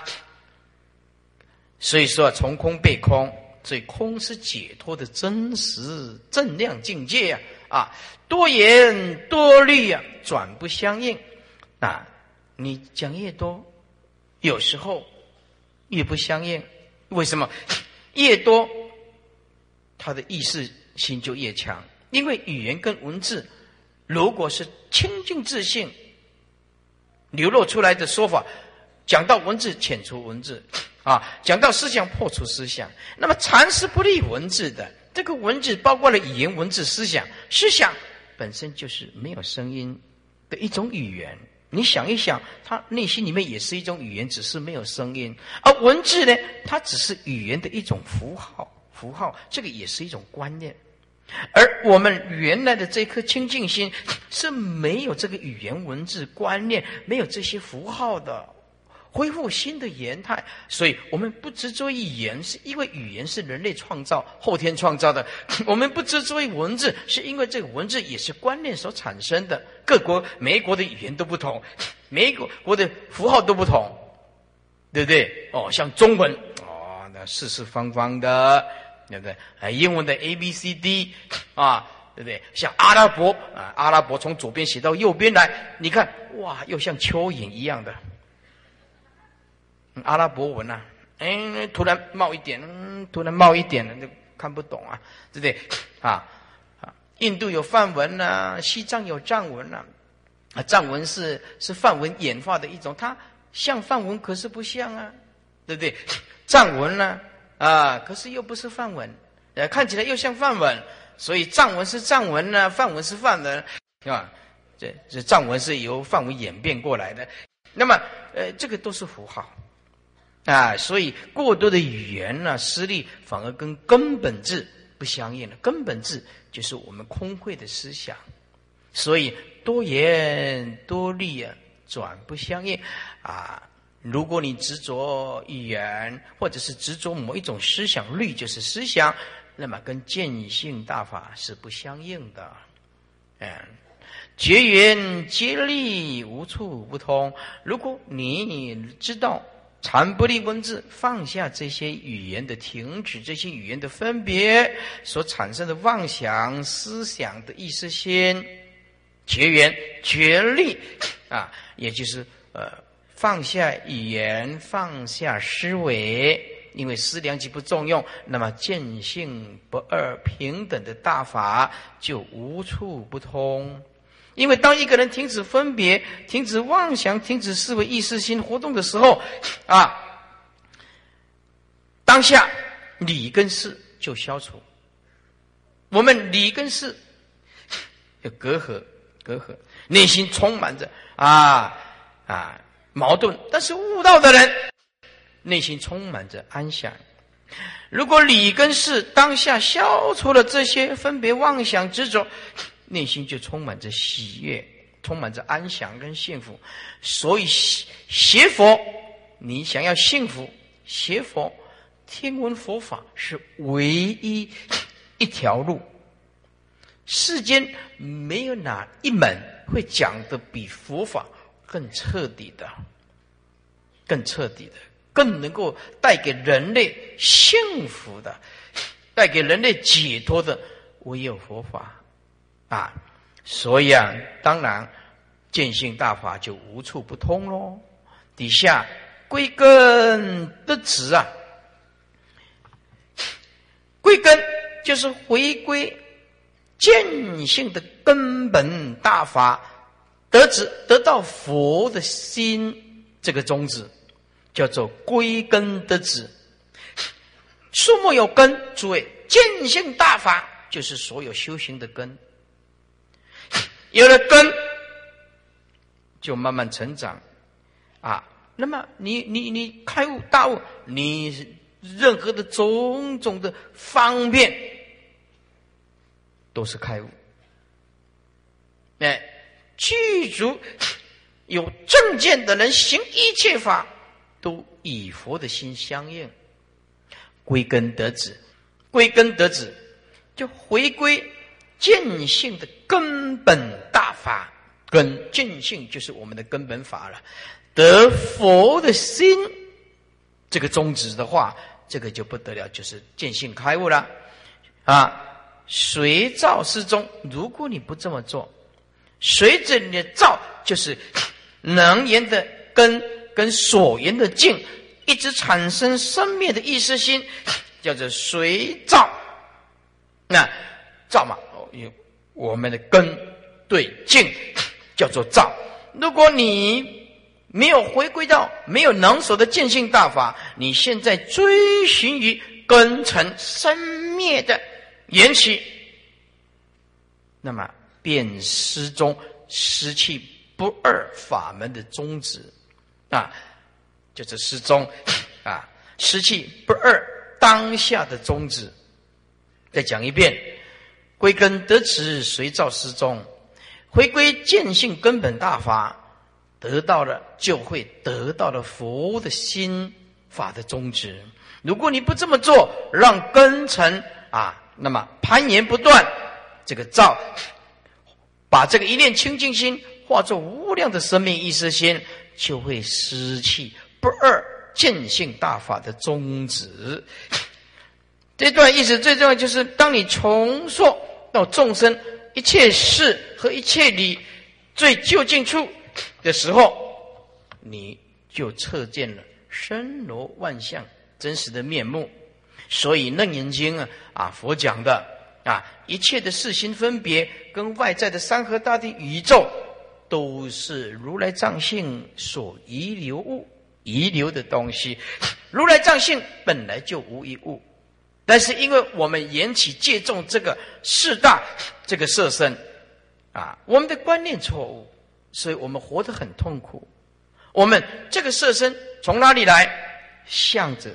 B: 所以说，从空被空。所以空是解脱的真实正量境界呀！啊，多言多虑呀，转不相应啊！你讲越多，有时候越不相应为什么？越多，他的意识心就越强。因为语言跟文字，如果是清净自信流露出来的说法，讲到文字遣除文字，啊，讲到思想破除思想，那么禅是不立文字的。这个文字包括了语言、文字、思想。思想本身就是没有声音的一种语言。你想一想，他内心里面也是一种语言，只是没有声音。而文字呢，它只是语言的一种符号，符号这个也是一种观念。而我们原来的这颗清净心是没有这个语言、文字、观念，没有这些符号的。恢复新的言态，所以我们不执着于语言，是因为语言是人类创造、后天创造的；[laughs] 我们不执着于文字，是因为这个文字也是观念所产生的。各国每一国的语言都不同，每一国国的符号都不同，对不对？哦，像中文，哦，那四四方方的，对不对？啊，英文的 A B C D，啊，对不对？像阿拉伯啊，阿拉伯从左边写到右边来，你看，哇，又像蚯蚓一样的。阿拉伯文呐，哎，突然冒一点，突然冒一点，就看不懂啊，对不对？啊啊，印度有梵文呐，西藏有藏文呐，啊，藏文是是梵文演化的一种，它像梵文，可是不像啊，对不对？藏文呢，啊，可是又不是梵文，呃，看起来又像梵文，所以藏文是藏文呢，梵文是梵文，啊，这这藏文是由梵文演变过来的，那么，呃，这个都是符号。啊，所以过多的语言呢，失利反而跟根本质不相应了。根本质就是我们空慧的思想，所以多言多虑啊，转不相应啊。如果你执着语言，或者是执着某一种思想，虑就是思想，那么跟见性大法是不相应的。嗯，绝缘接力无处不通。如果你知道。禅不立文字，放下这些语言的停止，这些语言的分别所产生的妄想思想的意识心，绝缘绝力啊，也就是呃放下语言，放下思维，因为思量即不重用，那么见性不二平等的大法就无处不通。因为当一个人停止分别、停止妄想、停止思维、意识心活动的时候，啊，当下理跟事就消除。我们理跟事有隔阂，隔阂，内心充满着啊啊矛盾。但是悟道的人内心充满着安详。如果理跟事当下消除了这些分别、妄想、执着。内心就充满着喜悦，充满着安详跟幸福。所以学佛，你想要幸福，学佛听闻佛法是唯一一条路。世间没有哪一门会讲的比佛法更彻底的、更彻底的、更能够带给人类幸福的、带给人类解脱的，唯有佛法。啊，所以啊，当然见性大法就无处不通喽。底下归根得子啊，归根就是回归见性的根本大法，得子得到佛的心这个宗旨，叫做归根得子。树木有根，诸位见性大法就是所有修行的根。有了根，就慢慢成长，啊，那么你你你开悟大悟，你任何的种种的方便，都是开悟。哎，具足有正见的人行一切法，都以佛的心相应，归根得子，归根得子，就回归。见性的根本大法，根见性就是我们的根本法了。得佛的心，这个宗旨的话，这个就不得了，就是见性开悟了。啊，随照失中，如果你不这么做，随着你的照，就是能言的根跟所言的境，一直产生生灭的意识心，叫做随照。那照嘛，有我们的根对境叫做造。如果你没有回归到没有能所的见性大法，你现在追寻于根尘生灭的缘起，那么便失踪失去不二法门的宗旨啊，就是失踪啊，失去不二当下的宗旨。再讲一遍，归根得此，随照失踪，回归见性根本大法。得到了，就会得到了佛的心法的宗旨。如果你不这么做，让根尘啊，那么攀岩不断，这个造，把这个一念清净心化作无量的生命意识心，就会失去不二见性大法的宗旨。这段意思最重要就是，当你重塑到众生一切事和一切理最究竟处。的时候，你就测见了身罗万象真实的面目。所以《楞严经》啊，啊佛讲的啊，一切的四心分别跟外在的山河大地宇宙，都是如来藏性所遗留物、遗留的东西。如来藏性本来就无一物，但是因为我们缘起借重这个四大这个色身啊，我们的观念错误。所以我们活得很痛苦。我们这个色身从哪里来？向着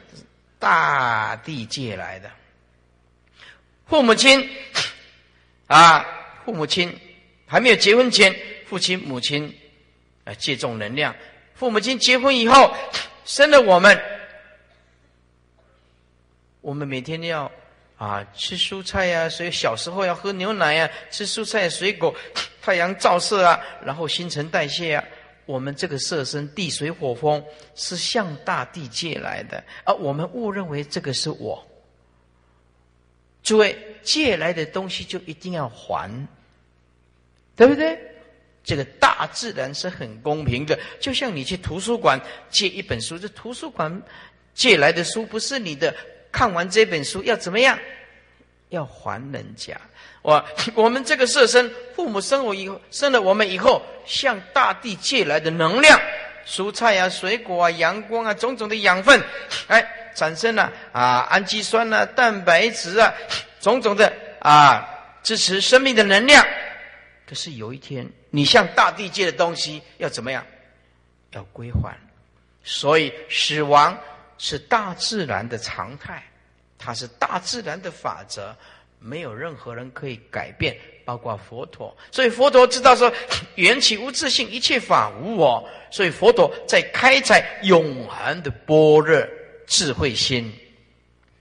B: 大地借来的。父母亲啊，父母亲还没有结婚前，父亲母亲啊借重能量。父母亲结婚以后，生了我们，我们每天都要啊吃蔬菜呀，所以小时候要喝牛奶呀，吃蔬菜水果。太阳照射啊，然后新陈代谢啊，我们这个色身地水火风是向大地借来的，而我们误认为这个是我。诸位，借来的东西就一定要还，对不对？这个大自然是很公平的，就像你去图书馆借一本书，这图书馆借来的书不是你的，看完这本书要怎么样？要还人家。我 [laughs] 我们这个色身，父母生我以后，生了我们以后，向大地借来的能量，蔬菜啊、水果啊、阳光啊，种种的养分，哎，产生了啊氨基酸啊、蛋白质啊，种种的啊支持生命的能量。可是有一天，你向大地借的东西要怎么样？要归还。所以死亡是大自然的常态，它是大自然的法则。没有任何人可以改变，包括佛陀。所以佛陀知道说，缘起无自性，一切法无我。所以佛陀在开采永恒的般若智慧心，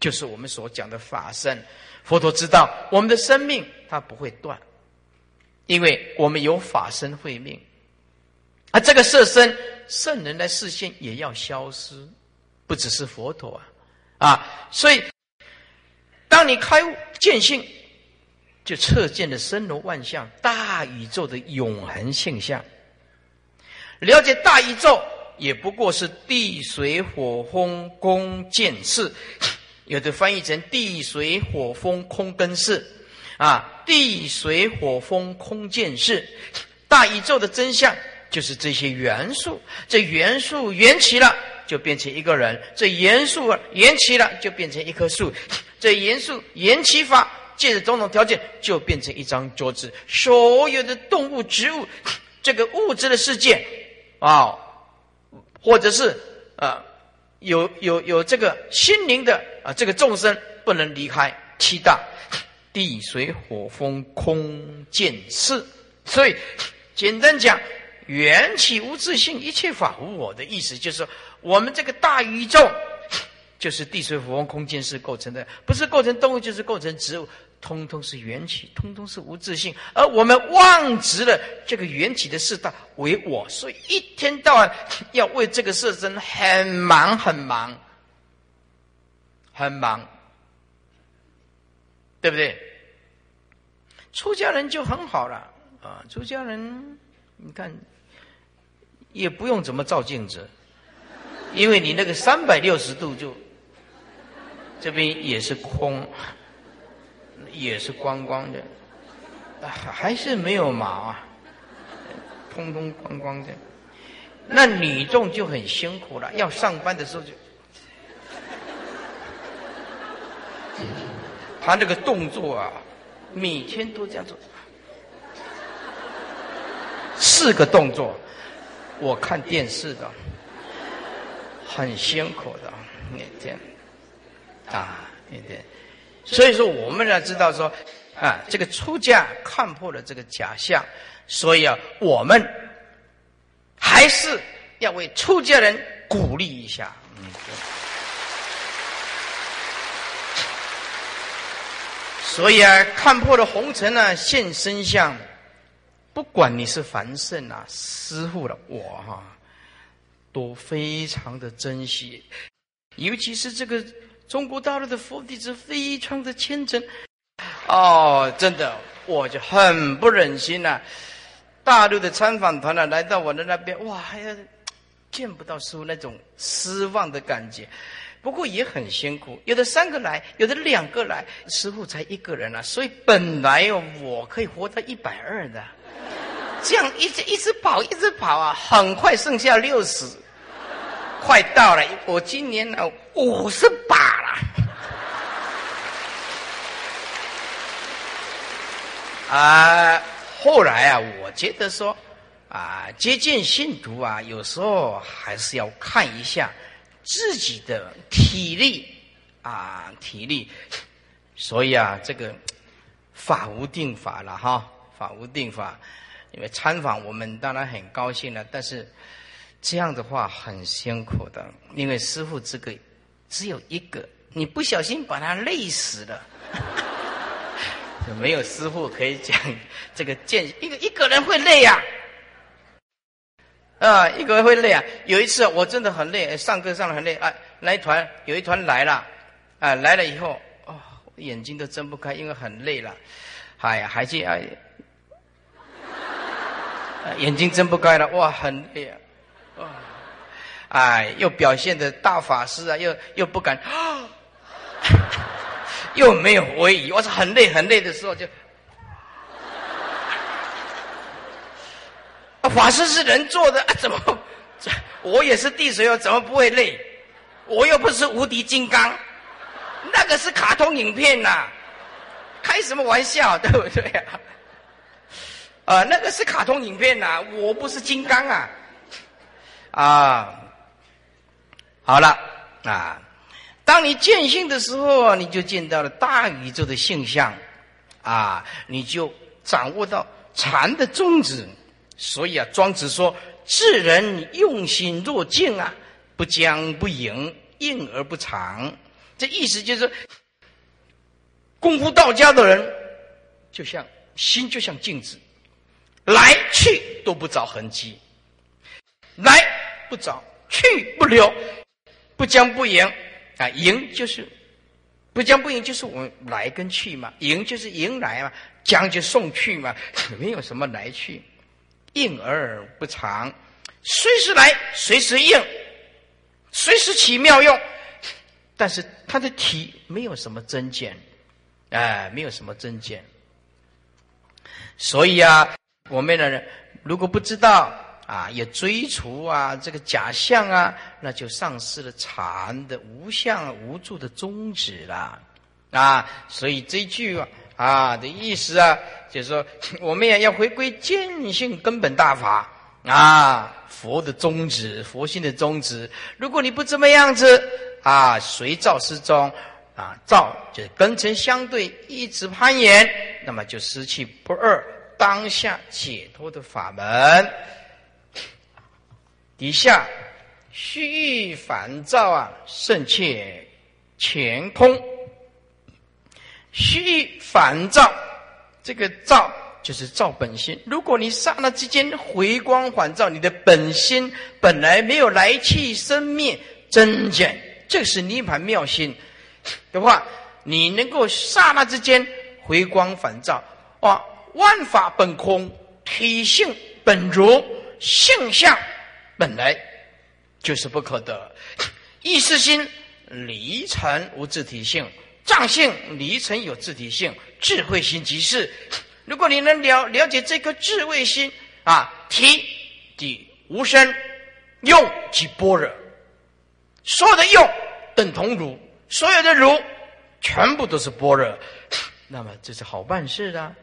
B: 就是我们所讲的法身。佛陀知道我们的生命它不会断，因为我们有法身慧命。而这个色身，圣人的视线也要消失，不只是佛陀啊啊！所以。当你开悟见性，就测见了森罗万象、大宇宙的永恒现象。了解大宇宙，也不过是地水火风空见识，[coughs] 有的翻译成地水火风空根识，啊，地水火风空见识，大宇宙的真相就是这些元素，这元素缘起了，就变成一个人；这元素缘起了，就变成一棵树。这元素缘起法，借着种种条件，就变成一张桌子。所有的动物、植物，[laughs] 这个物质的世界，啊，或者是啊，有有有这个心灵的啊，这个众生不能离开七大 [laughs] 地水火风空见识。所以，简单讲，缘起无自性，一切法无我的意思，就是说，我们这个大宇宙。[sniffs] 就是地水火风空间是构成的，不是构成动物，就是构成植物，通通是缘起，通通是无自性。而我们忘执了这个缘起的四大为我，所以一天到晚 [sniffs] 要为这个色身很忙很忙，很忙，对不对？出家人就很好了啊，出家人你看也不用怎么照镜子。因为你那个三百六十度就这边也是空，也是光光的，还是没有毛啊，通通光光的。那女众就很辛苦了，要上班的时候就，他那个动作啊，每天都这样做，四个动作，我看电视的。很辛苦的，那天啊，那天，所以说我们要知道说啊，这个出家看破了这个假象，所以啊，我们还是要为出家人鼓励一下。嗯，所以啊，看破了红尘呢，现身相，不管你是凡圣啊，师傅了，我哈。都非常的珍惜，尤其是这个中国大陆的佛弟子非常的虔诚，哦，真的，我就很不忍心呐。大陆的参访团呢，来到我的那边，哇，还要见不到师傅那种失望的感觉。不过也很辛苦，有的三个来，有的两个来，师傅才一个人啊。所以本来我可以活到一百二的，这样一直一直跑，一直跑啊，很快剩下六十。快到了，我今年呢五十八了。啊，后来啊，我觉得说，啊，接近信徒啊，有时候还是要看一下自己的体力啊，体力。所以啊，这个法无定法了哈，法无定法。因为参访我们当然很高兴了，但是。这样的话很辛苦的，因为师傅这个只有一个，你不小心把他累死了，就 [laughs] 没有师傅可以讲这个见一个一个人会累呀，啊，一个人会累啊。有一次我真的很累，上课上的很累啊，来团有一团来了，啊，来了以后哦，眼睛都睁不开，因为很累了，哎呀，还去啊，眼睛睁不开了，哇，很累。啊，哎，又表现的大法师啊，又又不敢啊，[laughs] 又没有威仪。我是很累很累的时候就，法师是人做的，怎么？我也是地水哦，怎么不会累？我又不是无敌金刚，那个是卡通影片呐，开什么玩笑，对不对啊？啊，那个是卡通影片呐，我不是金刚啊。啊，好了啊！当你见性的时候，你就见到了大宇宙的性相，啊，你就掌握到禅的宗旨。所以啊，庄子说：“智人用心若镜啊，不将不迎，应而不长。”这意思就是，功夫道家的人，就像心就像镜子，来去都不着痕迹，来。不着去不留，不将不迎啊！迎就是不将不迎，就是我们来跟去嘛。迎就是迎来嘛，将就送去嘛，[laughs] 没有什么来去，应而不长，随时来，随时应，随时起妙用。但是他的体没有什么增减，哎，没有什么增减。所以啊，我们的人如果不知道。啊，也追除啊，这个假象啊，那就丧失了禅的无相无助的宗旨了啊。所以这句啊的意思啊，就是说我们也要回归见性根本大法啊，佛的宗旨，佛性的宗旨。如果你不这么样子啊，随造失踪啊，造就是根尘相对，一直攀岩，那么就失去不二当下解脱的法门。底下虚欲反照啊，甚切乾空。虚欲反照，这个照就是照本心。如果你刹那之间回光返照，你的本心本来没有来去生灭增减，这是涅盘妙心的话，你能够刹那之间回光返照，啊，万法本空，体性本如，性相。本来就是不可得。意识心离尘无自体性，藏性离尘有自体性，智慧心即是。如果你能了了解这颗智慧心啊，体即无声，用即般若，所有的用等同如，所有的如全部都是般若，那么这是好办事的。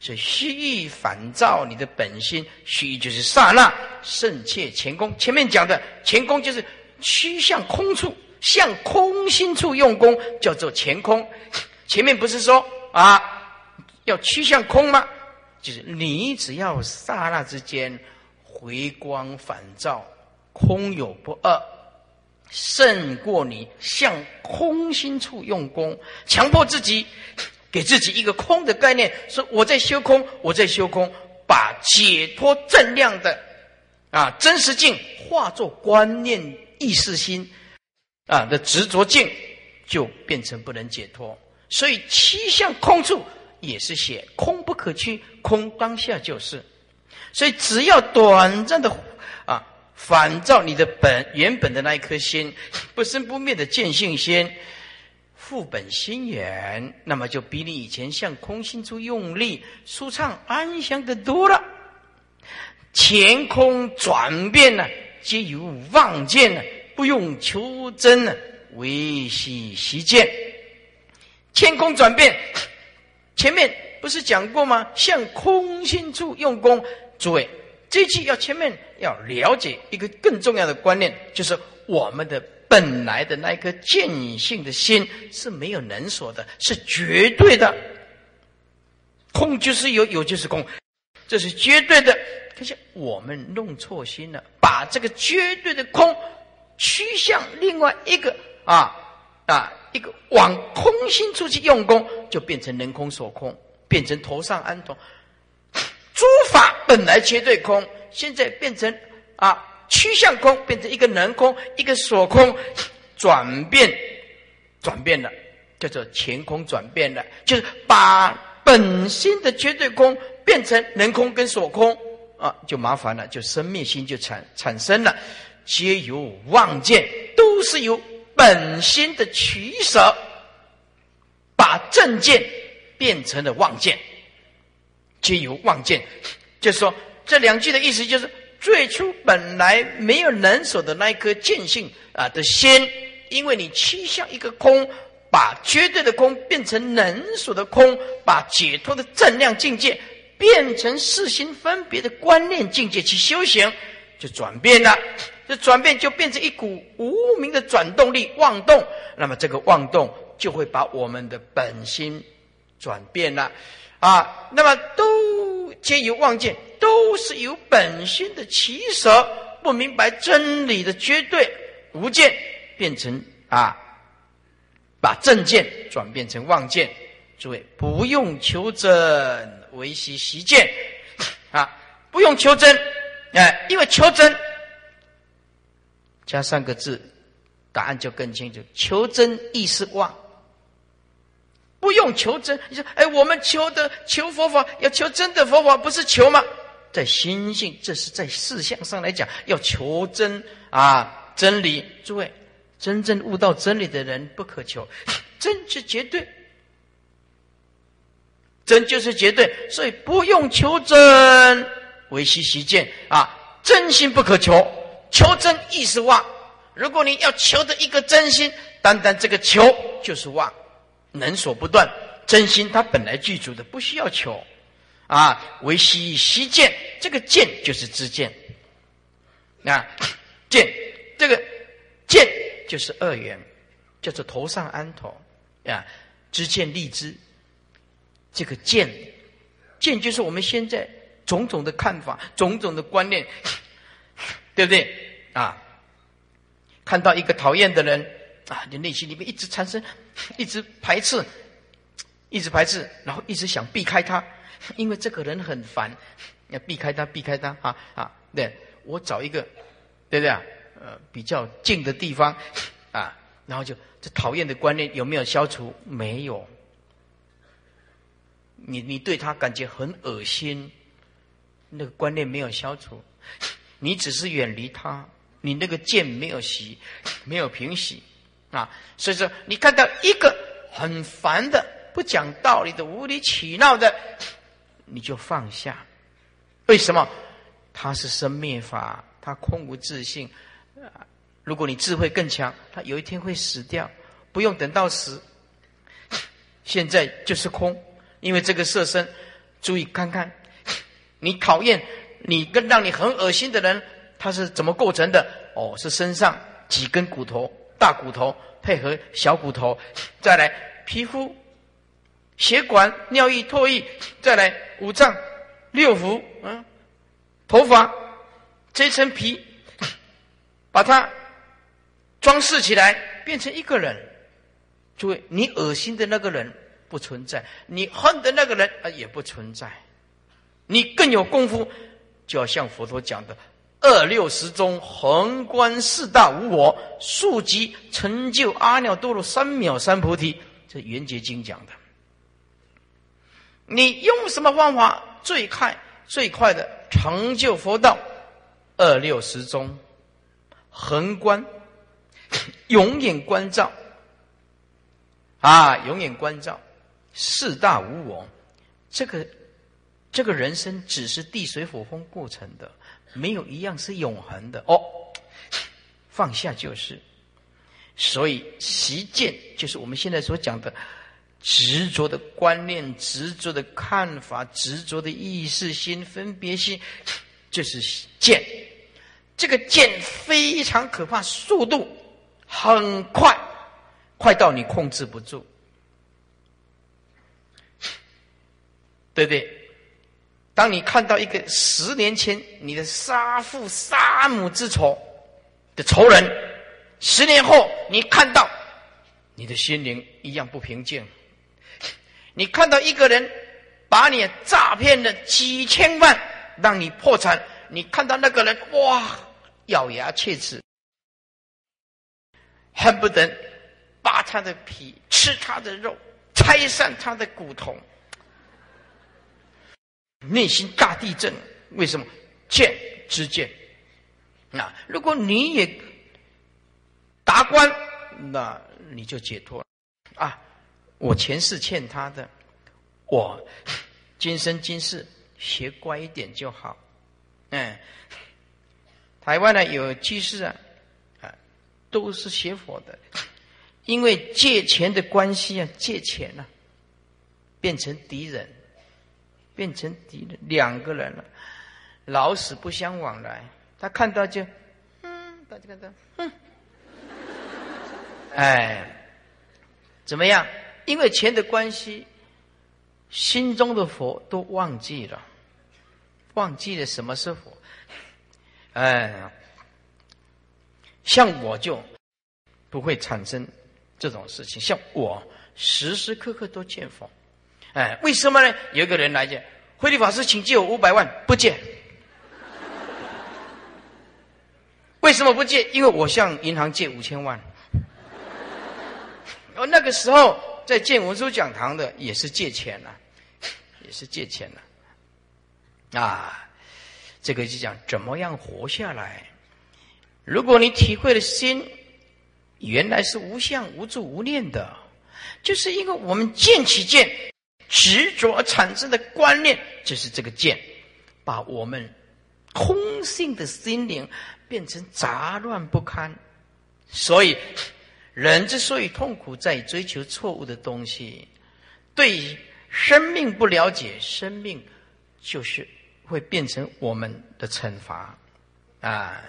B: 所以虚意反照你的本心，虚意就是刹那圣切前功。前面讲的前功就是趋向空处，向空心处用功，叫做前空。前面不是说啊要趋向空吗？就是你只要刹那之间回光返照，空有不二，胜过你向空心处用功，强迫自己。给自己一个空的概念，说我在修空，我在修空，把解脱正量的啊真实境化作观念意识心啊的执着境，就变成不能解脱。所以七相空处也是写空不可屈，空当下就是。所以只要短暂的啊反照你的本原本的那一颗心，不生不灭的见性心。副本心源，那么就比你以前向空心处用力、舒畅安详的多了。前空转变呢，皆由望见呢，不用求真呢，唯喜习见。前空转变，前面不是讲过吗？向空心处用功，诸位，这句要前面要了解一个更重要的观念，就是我们的。本来的那颗见性的心是没有能所的，是绝对的。空就是有，有就是空，这是绝对的。可是我们弄错心了，把这个绝对的空趋向另外一个啊啊一个往空心出去用功，就变成能空所空，变成头上安头。诸法本来绝对空，现在变成啊。趋向空变成一个能空，一个所空，转变，转变了，叫做前空转变了，就是把本心的绝对空变成能空跟所空啊，就麻烦了，就生命心就产产生了，皆由妄见，都是由本心的取舍，把正见变成了妄见，皆由妄见，就是说这两句的意思就是。最初本来没有能所的那一颗见性啊的心，因为你趋向一个空，把绝对的空变成能所的空，把解脱的正量境界变成四心分别的观念境界去修行，就转变了。这转变就变成一股无名的转动力妄动，那么这个妄动就会把我们的本心转变了啊。那么都皆由妄见。都是由本心的起舍，不明白真理的绝对无见，变成啊，把正见转变成妄见。诸位不用求真，唯习习见 [laughs] 啊，不用求真，哎，因为求真加三个字，答案就更清楚。求真亦是妄，不用求真。你说，哎，我们求的求佛法，要求真的佛法，不是求吗？在心性，这是在事相上来讲，要求真啊，真理。诸位，真正悟到真理的人不可求，真是绝对，真就是绝对，所以不用求真，唯心习见啊，真心不可求，求真亦是妄。如果你要求的一个真心，单单这个求就是妄，能所不断。真心它本来具足的，不需要求。啊，为悉悉见，这个见就是知见。啊，见这个见就是二元，叫做头上安头啊，知见立知。这个见，见就是我们现在种种的看法、种种的观念，对不对？啊，看到一个讨厌的人啊，你内心里面一直产生，一直排斥，一直排斥，然后一直想避开他。因为这个人很烦，要避开他，避开他啊啊！对我找一个，对不对啊？呃，比较近的地方啊，然后就这讨厌的观念有没有消除？没有。你你对他感觉很恶心，那个观念没有消除，你只是远离他，你那个剑没有洗，没有平息啊。所以说，你看到一个很烦的、不讲道理的、无理取闹的，你就放下。为什么？他是生灭法，他空无自性。如果你智慧更强，他有一天会死掉，不用等到死。现在就是空，因为这个色身，注意看看，你讨厌你跟让你很恶心的人，他是怎么构成的？哦，是身上几根骨头，大骨头配合小骨头，再来皮肤、血管、尿液、唾液，再来五脏、六腑，嗯，头发这层皮，把它装饰起来，变成一个人。诸位，你恶心的那个人不存在，你恨的那个人啊也不存在，你更有功夫，就要像佛陀讲的二六十中横观四大无我，速即成就阿耨多罗三藐三菩提。这《圆觉经》讲的，你用什么方法最快最快的成就佛道？二六十中横观，[laughs] 永远关照。啊，永远关照四大无我，这个这个人生只是地水火风构成的，没有一样是永恒的哦。放下就是，所以习见就是我们现在所讲的执着的观念、执着的看法、执着的意识心、分别心，就是见。这个见非常可怕，速度很快。快到你控制不住，对不对？当你看到一个十年前你的杀父杀母之仇的仇人，十年后你看到你的心灵一样不平静。你看到一个人把你诈骗了几千万，让你破产，你看到那个人哇，咬牙切齿，恨不得。扒他的皮，吃他的肉，拆散他的骨头，内心大地震。为什么？见之见。那如果你也达观，那你就解脱了。啊，我前世欠他的，我今生今世学乖一点就好。嗯，台湾呢有居士啊，啊，都是学佛的。因为借钱的关系啊，借钱啊，变成敌人，变成敌人，两个人了，老死不相往来。他看到就，嗯，大家看到，嗯，哎，怎么样？因为钱的关系，心中的佛都忘记了，忘记了什么是佛。哎，像我就不会产生。这种事情，像我时时刻刻都见佛，哎，为什么呢？有一个人来借，慧律法师，请借我五百万，不借。为什么不借？因为我向银行借五千万。哦，那个时候在建文殊讲堂的也是借钱了，也是借钱了。啊，这个就讲怎么样活下来。如果你体会了心。原来是无相、无住、无念的，就是因为我们见起见执着产生的观念，就是这个见，把我们空性的心灵变成杂乱不堪。所以，人之所以痛苦，在追求错误的东西，对生命不了解，生命就是会变成我们的惩罚啊！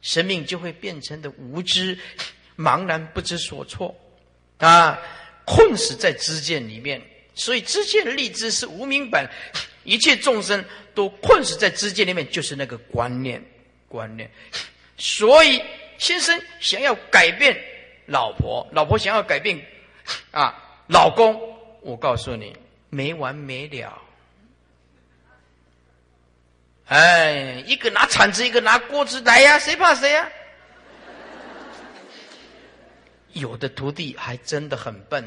B: 生命就会变成的无知。茫然不知所措，啊，困死在知见里面。所以知见立知是无明本，一切众生都困死在知见里面，就是那个观念，观念。所以先生想要改变老婆，老婆想要改变啊老公，我告诉你没完没了。哎，一个拿铲子，一个拿锅子，来呀，谁怕谁呀？有的徒弟还真的很笨，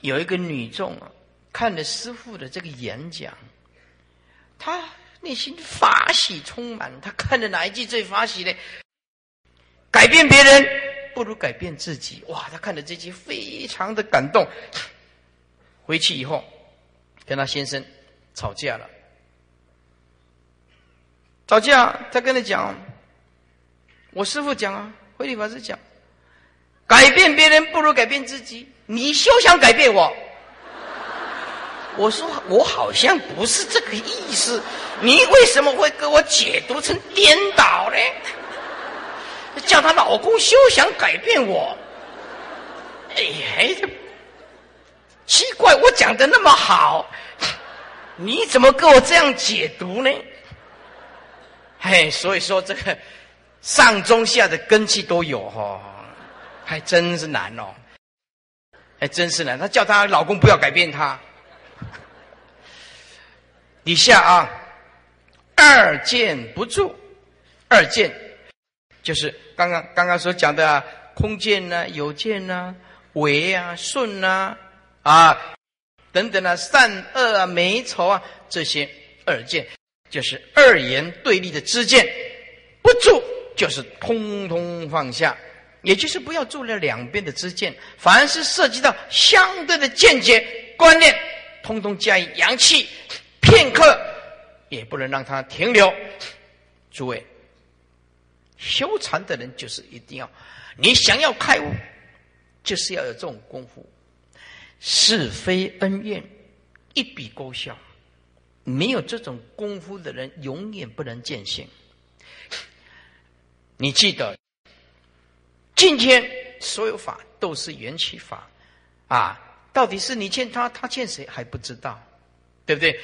B: 有一个女众啊，看了师傅的这个演讲，她内心法喜充满。她看的哪一句最法喜呢？改变别人不如改变自己。哇，她看了这句非常的感动。回去以后，跟她先生吵架了。吵架，他跟他讲：“我师父讲啊，慧理法师讲，改变别人不如改变自己。你休想改变我。”我说：“我好像不是这个意思，你为什么会给我解读成颠倒呢？叫她老公休想改变我。哎呀，奇怪，我讲的那么好，你怎么给我这样解读呢？”嘿，所以说这个上中下的根气都有哈，还真是难哦，还真是难。她叫她老公不要改变她。底下啊，二见不住，二见就是刚刚刚刚所讲的啊，空见呢，有见呢，为啊，顺啊，啊等等啊，善恶啊，美丑啊，这些二见。就是二言对立的知见，不住就是通通放下，也就是不要做了两边的知见，凡是涉及到相对的见解观念，通通加以扬弃，片刻也不能让它停留。诸位，修禅的人就是一定要，你想要开悟，就是要有这种功夫，是非恩怨一笔勾销。没有这种功夫的人，永远不能见性。你记得，今天所有法都是缘起法，啊，到底是你欠他，他欠谁还不知道，对不对？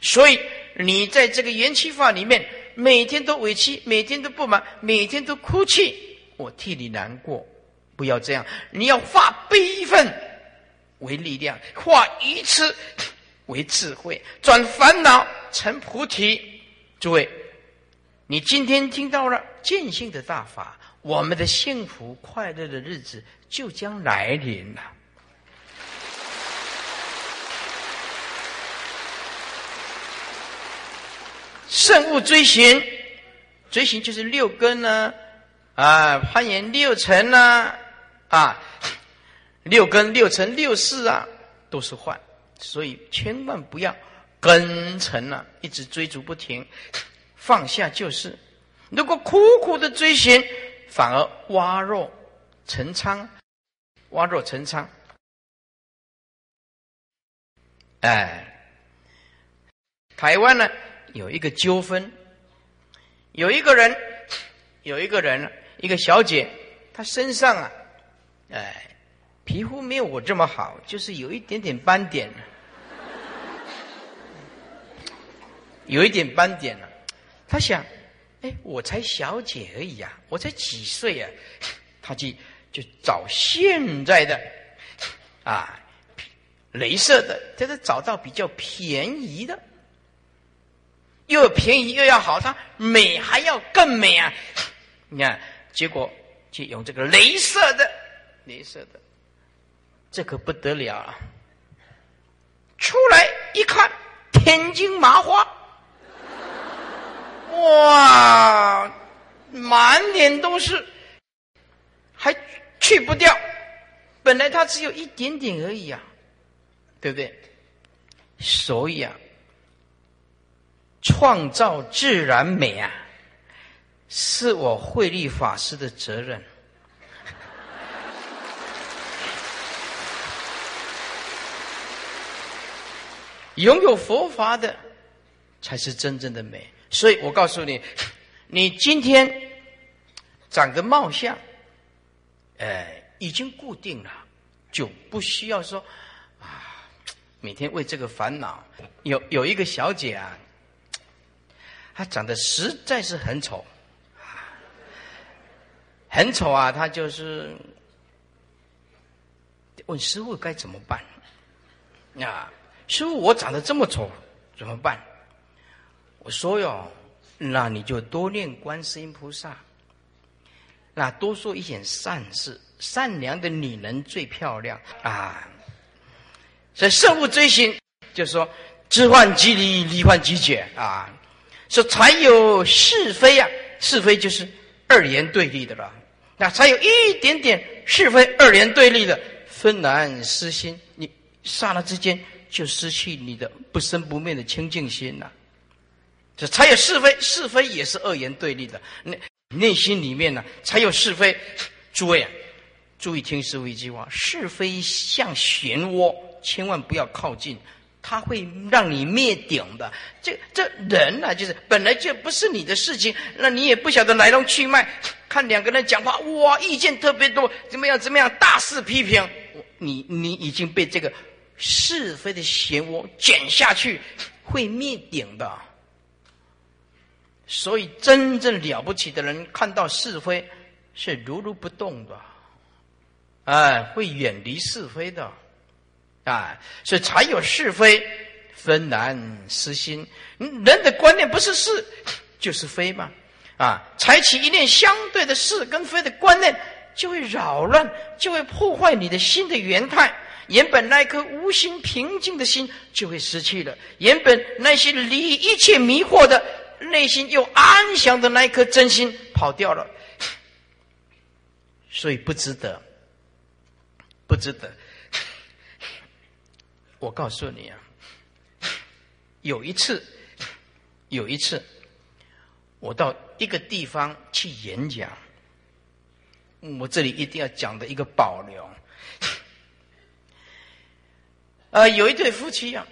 B: 所以你在这个缘起法里面，每天都委屈，每天都不满，每天都哭泣，我替你难过。不要这样，你要化悲愤为力量，化愚痴。为智慧，转烦恼成菩提。诸位，你今天听到了见性的大法，我们的幸福快乐的日子就将来临了。圣物追寻，追寻就是六根呢，啊，攀岩六尘呢，啊，六根、六尘、六事啊，都是幻。所以千万不要根尘啊，一直追逐不停，放下就是。如果苦苦的追寻，反而挖若成仓，挖若成仓。哎，台湾呢有一个纠纷，有一个人，有一个人，一个小姐，她身上啊，哎。皮肤没有我这么好，就是有一点点斑点，[laughs] 有一点斑点了。他想，我才小姐而已啊，我才几岁啊？他就就找现在的啊，镭射的，这是找到比较便宜的，又便宜又要好，它美还要更美啊！你看，结果就用这个镭射的，镭射的。这可不得了啊！出来一看，天津麻花，哇，满脸都是，还去不掉。本来它只有一点点而已啊，对不对？所以啊，创造自然美啊，是我慧律法师的责任。拥有佛法的，才是真正的美。所以我告诉你，[laughs] 你今天长个貌相，呃，已经固定了，就不需要说啊，每天为这个烦恼。有有一个小姐啊，她长得实在是很丑，很丑啊！她就是问师傅该怎么办啊？师傅，我长得这么丑，怎么办？我说哟，那你就多念观世音菩萨，那多说一点善事，善良的女人最漂亮啊！所以圣物追寻，就是说知幻即离，离幻即解啊！说才有是非啊，是非就是二言对立的了。那才有一点点是非二元对立的分难失心。你刹那之间就失去你的不生不灭的清净心了。这才有是非，是非也是二元对立的。内内心里面呢，才有是非。诸位啊，注意听师傅一句话：是非像漩涡，千万不要靠近。它会让你灭顶的。这这人呢，就是本来就不是你的事情，那你也不晓得来龙去脉。看两个人讲话，哇，意见特别多，怎么样怎么样，大肆批评。你你已经被这个是非的漩涡卷下去，会灭顶的。所以，真正了不起的人，看到是非是如如不动的，哎，会远离是非的。啊，所以才有是非分难失心。人的观念不是是 [laughs] 就是非吗？啊，采取一念相对的是跟非的观念，就会扰乱，就会破坏你的心的原态。原本那颗无心平静的心就会失去了，原本那些离一切迷惑的内心又安详的那一颗真心跑掉了，所以不值得，不值得。我告诉你啊，有一次，有一次，我到一个地方去演讲，我这里一定要讲的一个保留。呃，有一对夫妻啊，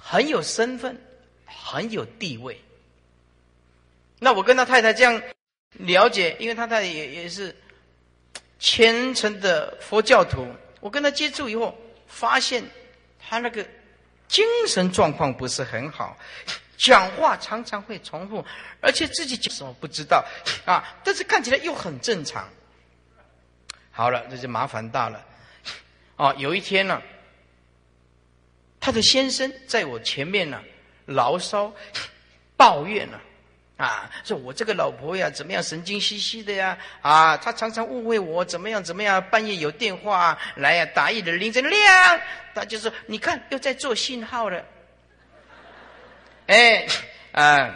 B: 很有身份，很有地位。那我跟他太太这样了解，因为他太太也也是虔诚的佛教徒，我跟他接触以后发现。他那个精神状况不是很好，讲话常常会重复，而且自己讲什么不知道啊，但是看起来又很正常。好了，这就麻烦大了。哦，有一天呢，他的先生在我前面呢牢骚抱怨了。啊说我这个老婆呀，怎么样神经兮兮的呀？啊，她常常误会我，怎么样怎么样？半夜有电话来呀，打一的铃声亮，他就说：“你看，又在做信号了。[laughs] ”哎，啊，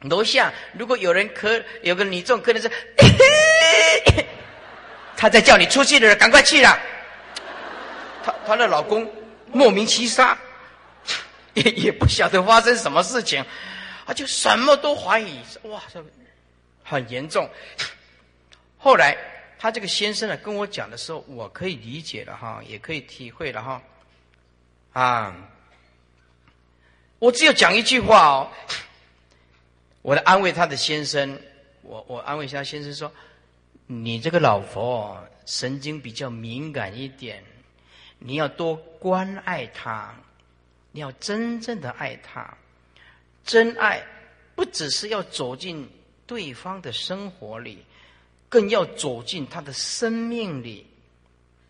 B: 楼下如果有人咳，有个女众可能是，[laughs] 他在叫你出去的人赶快去了。她她的老公莫名其杀，[laughs] 也也不晓得发生什么事情。他就什么都怀疑，哇，这很严重。后来他这个先生呢跟我讲的时候，我可以理解了哈，也可以体会了哈。啊，我只有讲一句话哦，我来安慰他的先生，我我安慰一下先生说，你这个老婆神经比较敏感一点，你要多关爱她，你要真正的爱她。真爱不只是要走进对方的生活里，更要走进他的生命里。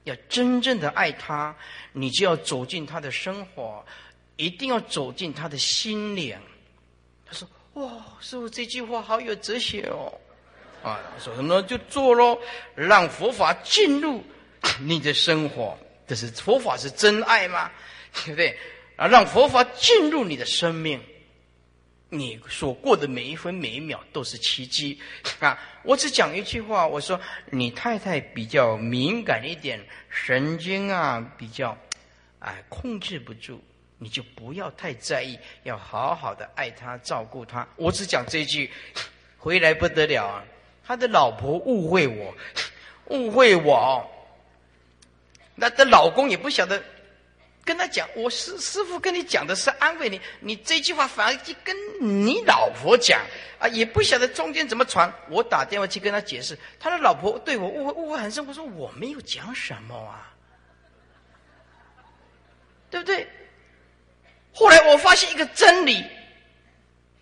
B: 要真正的爱他，你就要走进他的生活，一定要走进他的心灵。他说：“哇，师傅这句话好有哲学哦！”啊，说什么？就做喽，让佛法进入你的生活。这是佛法是真爱吗？对不对？啊，让佛法进入你的生命。你所过的每一分每一秒都是奇迹啊！我只讲一句话，我说你太太比较敏感一点，神经啊比较，哎控制不住，你就不要太在意，要好好的爱她照顾她。我只讲这句，回来不得了啊！他的老婆误会我，误会我，那的老公也不晓得。跟他讲，我师师傅跟你讲的是安慰你，你这句话反而去跟你老婆讲啊，也不晓得中间怎么传。我打电话去跟他解释，他的老婆对我误会误会很深。我说我没有讲什么啊，对不对？后来我发现一个真理，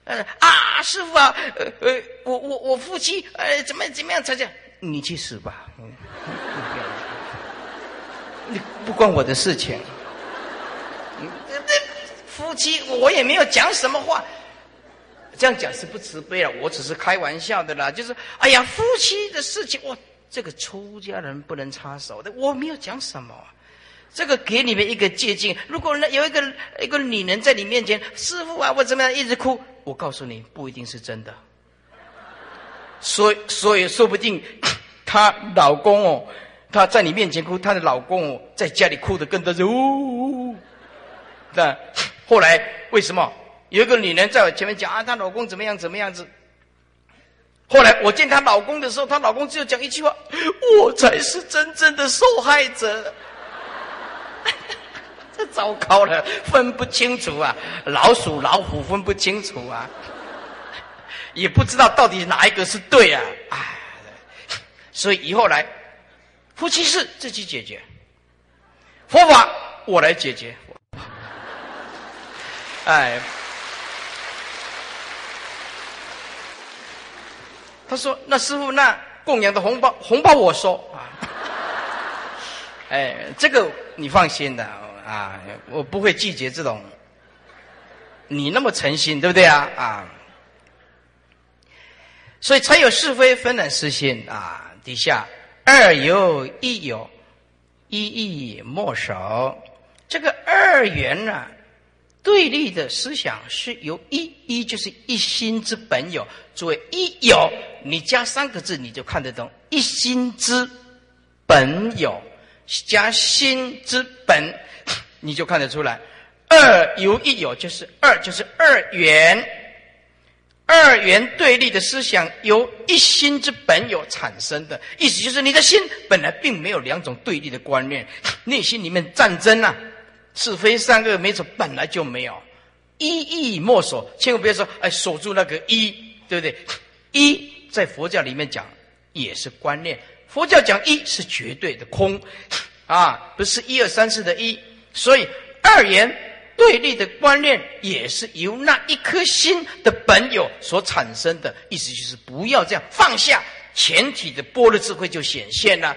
B: 呃啊，师傅啊，呃呃，我我我夫妻呃怎么怎么样才叫你去死吧，[laughs] 你不关我的事情。夫妻，我也没有讲什么话，这样讲是不慈悲了。我只是开玩笑的啦，就是哎呀，夫妻的事情，我这个出家人不能插手的。我没有讲什么，这个给你们一个借鉴。如果有一个一个女人在你面前，师傅啊，我怎么样一直哭，我告诉你，不一定是真的。所以，所以说不定她老公哦，她在你面前哭，她的老公哦，在家里哭的更多，是呜。那后来为什么有一个女人在我前面讲啊，她老公怎么样怎么样子？后来我见她老公的时候，她老公只有讲一句话：“我才是真正的受害者。[laughs] ”这糟糕了，分不清楚啊，老鼠老虎分不清楚啊，也不知道到底哪一个是对啊！哎，所以以后来夫妻事自己解决，佛法我来解决。哎。他说：“那师傅，那供养的红包，红包我收啊。哎，这个你放心的啊，我不会拒绝这种。你那么诚心，对不对啊？啊，所以才有是非分两实心啊。底下二有一有，一意莫守。这个二元呢？”对立的思想是由一，一就是一心之本有。作为一有，你加三个字，你就看得懂。一心之本有，加心之本，你就看得出来。二由一有，就是二，就是二元。二元对立的思想由一心之本有产生的，意思就是你的心本来并没有两种对立的观念，内心里面战争啊。是非善恶没错，本来就没有，一意莫守，千万不要说哎，守住那个一，对不对？一在佛教里面讲也是观念，佛教讲一是绝对的空，啊，不是一二三四的一，所以二元对立的观念也是由那一颗心的本有所产生的，意思就是不要这样放下，全体的波罗智慧就显现了，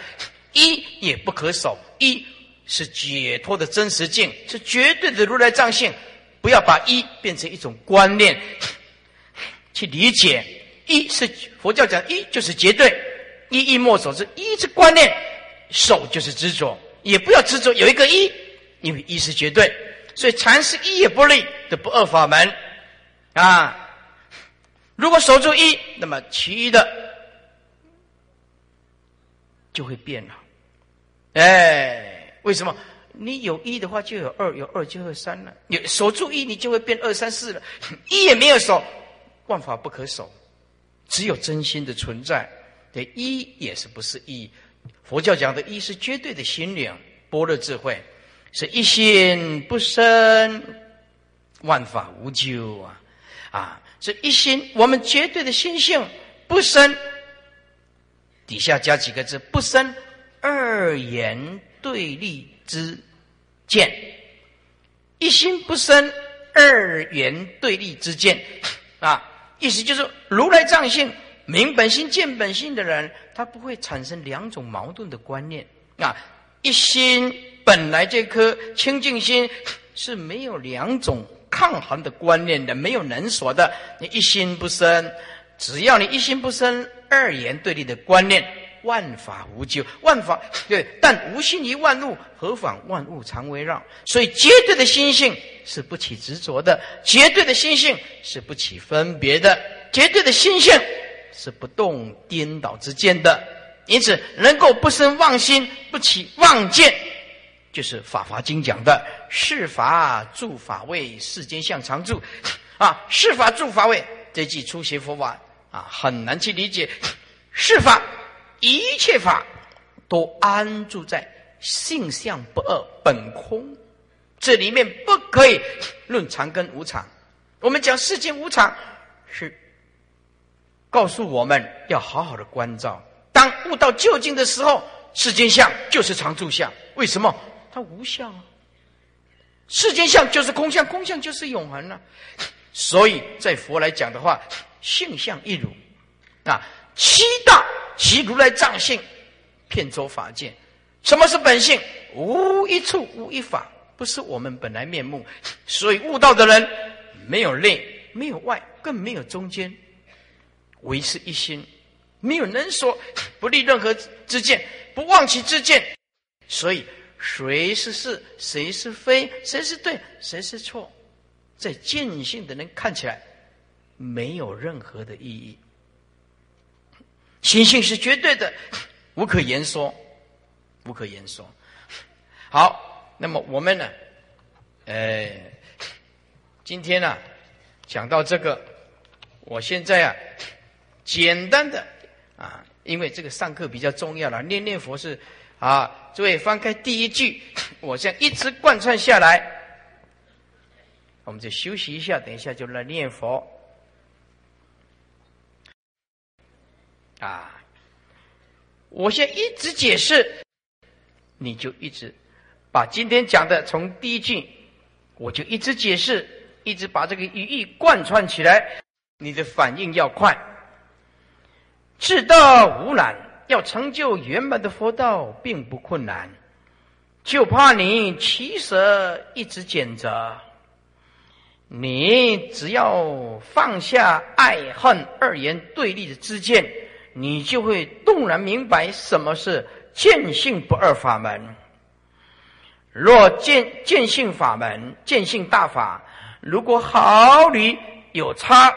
B: 一也不可守一。是解脱的真实境，是绝对的如来藏性。不要把一变成一种观念去理解。一是佛教讲一就是绝对，一一莫守是一是观念，守就是执着，也不要执着有一个一，因为一是绝对。所以禅是一也不立的不二法门啊。如果守住一，那么其余的就会变了，哎。为什么？你有一的话，就有二；有二就有三了。你守住一，你就会变二三四了。[laughs] 一也没有守，万法不可守，只有真心的存在。对，一也是不是一？佛教讲的一是绝对的心灵，般若智慧，是一心不生，万法无咎啊！啊，这一心，我们绝对的心性不生。底下加几个字：不生二言。对立之见，一心不生二元对立之见，啊，意思就是如来藏性明本性见本性的人，他不会产生两种矛盾的观念啊。一心本来这颗清净心是没有两种抗衡的观念的，没有能所的。你一心不生，只要你一心不生二元对立的观念。万法无咎，万法对，但无心于万物，何妨万物常围绕？所以绝对的心性是不起执着的，绝对的心性是不起分别的，绝对的心性是不动颠倒之间的。因此，能够不生妄心，不起妄见，就是《法华经》讲的“是法住法位，世间相常住”。啊，“是法住法位”这句初学佛法啊，很难去理解“是法”。一切法都安住在性相不二本空，这里面不可以论常跟无常。我们讲世间无常，是告诉我们要好好的关照。当悟到究竟的时候，世间相就是常住相。为什么？它无相啊！世间相就是空相，空相就是永恒了。所以在佛来讲的话，性相一如啊，七大。其如来藏性，遍周法界。什么是本性？无一处，无一法，不是我们本来面目。所以悟道的人，没有内，没有外，更没有中间，唯是一心，没有能说，不立任何之见，不忘其之见。所以，谁是是，谁是非，谁是对，谁是错，在见性的人看起来，没有任何的意义。心性是绝对的，无可言说，无可言说。好，那么我们呢？呃，今天呢，讲到这个，我现在啊，简单的啊，因为这个上课比较重要了，念念佛是啊，诸位翻开第一句，我这样一直贯穿下来，我们就休息一下，等一下就来念佛啊。我先一直解释，你就一直把今天讲的从第一句，我就一直解释，一直把这个语义贯穿起来，你的反应要快。至道无难，要成就圆满的佛道并不困难，就怕你起舍一直拣择。你只要放下爱恨二言对立的之见。你就会动然明白什么是见性不二法门。若见见性法门、见性大法，如果毫厘有差，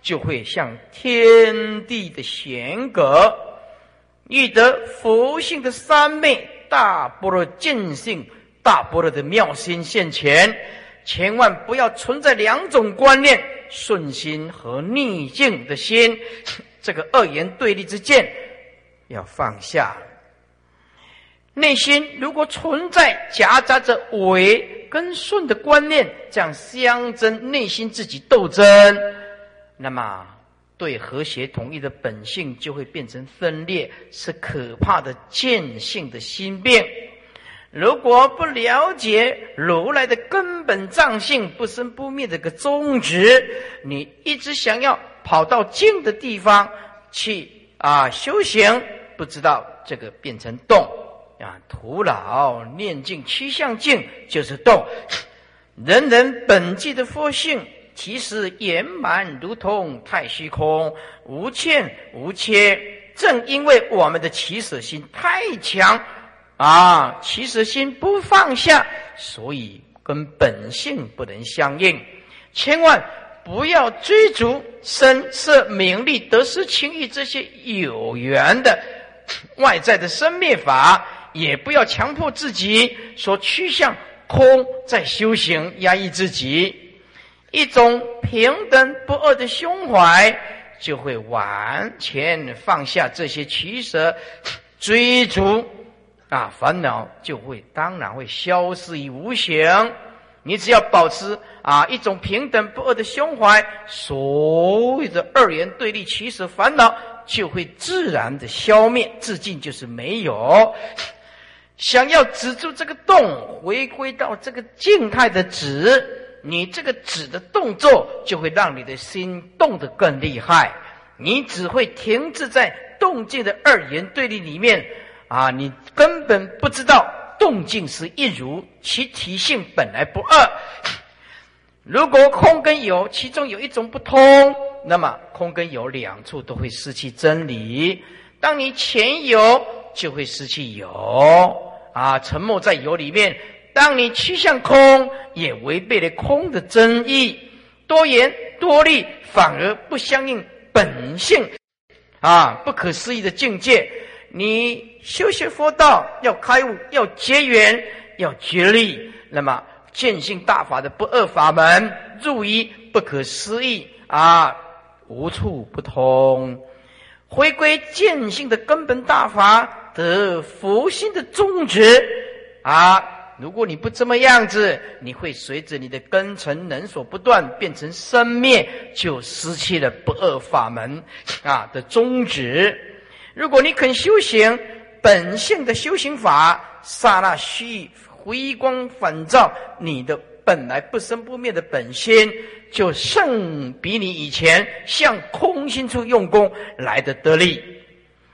B: 就会像天地的弦隔。遇得佛性的三昧大般若见性大般若的妙心现前，千万不要存在两种观念：顺心和逆境的心。这个二言对立之见要放下，内心如果存在夹杂着伪跟顺的观念，这样相争，内心自己斗争，那么对和谐统一的本性就会变成分裂，是可怕的见性的心病。如果不了解如来的根本藏性不生不灭的个宗旨，你一直想要。跑到静的地方去啊修行，不知道这个变成动啊徒劳念经趋向静就是动。人人本具的佛性，其实圆满如同太虚空，无欠无缺。正因为我们的起舍心太强啊，起舍心不放下，所以跟本性不能相应。千万。不要追逐声色名利得失情欲这些有缘的外在的生灭法，[coughs] 也不要强迫自己说趋向空在修行，压抑自己。一种平等不二的胸怀，就会完全放下这些取舍 [coughs] 追逐啊，烦恼就会当然会消失于无形。你只要保持啊一种平等不二的胸怀，所有的二元对立、其实烦恼就会自然的消灭，自尽就是没有。想要止住这个动，回归到这个静态的止，你这个止的动作就会让你的心动得更厉害。你只会停滞在动静的二元对立里面啊，你根本不知道。动静是一如，其体性本来不二。如果空跟有其中有一种不通，那么空跟有两处都会失去真理。当你前有，就会失去有啊，沉没在有里面。当你趋向空，也违背了空的真意。多言多虑，反而不相应本性啊，不可思议的境界。你修学佛道要开悟，要结缘，要决力。那么见性大法的不二法门，入一不可思议啊，无处不通。回归见性的根本大法，得佛心的宗旨啊！如果你不这么样子，你会随着你的根尘能所不断，变成生灭，就失去了不二法门啊的宗旨。如果你肯修行本性的修行法，刹那虚回光返照，你的本来不生不灭的本心，就胜比你以前向空心处用功来的得力。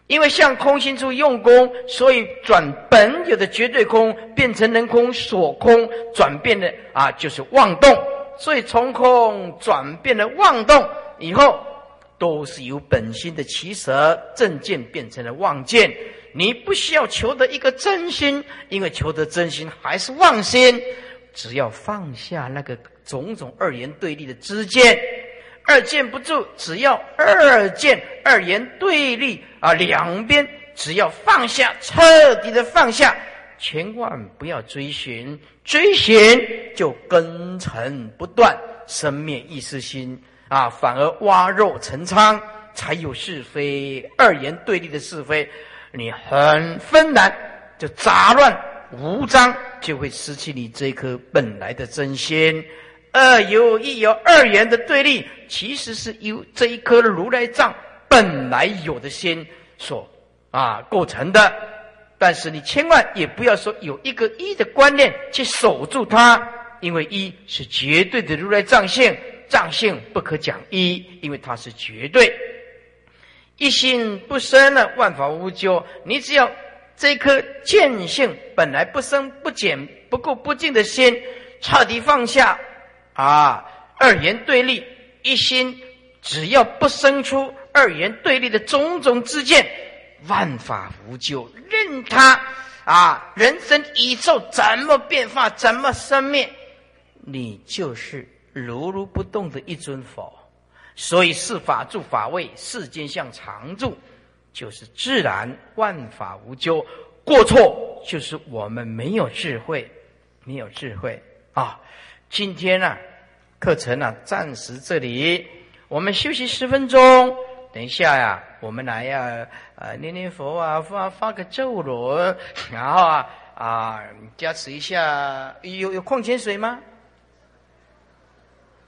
B: 因为向空心处用功，所以转本有的绝对空变成能空所空，转变的啊就是妄动。所以从空转变了妄动以后。都是由本心的起舍正见变成了妄见，你不需要求得一个真心，因为求得真心还是妄心。只要放下那个种种二言对立的知见，二见不住，只要二见二言对立啊，两边只要放下，彻底的放下，千万不要追寻，追寻就根尘不断，生灭意识心啊，反而挖肉成仓，才有是非二言对立的是非，你很纷难，就杂乱无章，就会失去你这颗本来的真心。二有一有二元的对立，其实是由这一颗如来藏本来有的心所啊构成的。但是你千万也不要说有一个一的观念去守住它，因为一是绝对的如来藏性，藏性不可讲一，因为它是绝对。一心不生了，万法无咎。你只要这颗见性本来不生不减不垢不净的心彻底放下。啊，二元对立，一心只要不生出二元对立的种种之见，万法无咎，任他啊，人生宇宙怎么变化，怎么生灭，你就是如如不动的一尊佛。所以是法住法位，世间相常住，就是自然，万法无咎。过错就是我们没有智慧，没有智慧啊。今天呢？课程呢，暂时这里，我们休息十分钟。等一下呀，我们来呀，呃，念念佛啊，发发个咒轮，然后啊啊，加持一下。有有矿泉水吗？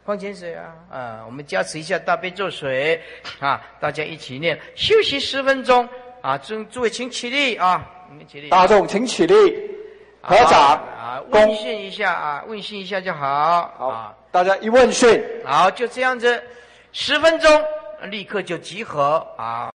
B: 矿泉水啊，啊，我们加持一下大悲咒水啊，大家一起念。休息十分钟啊，诸诸位请起立啊，你们起立。
C: 大众请起立，合掌
B: 啊，问讯一下啊，问讯一下就好。
C: 好。大家一问讯，
B: 好，就这样子，十分钟，立刻就集合啊。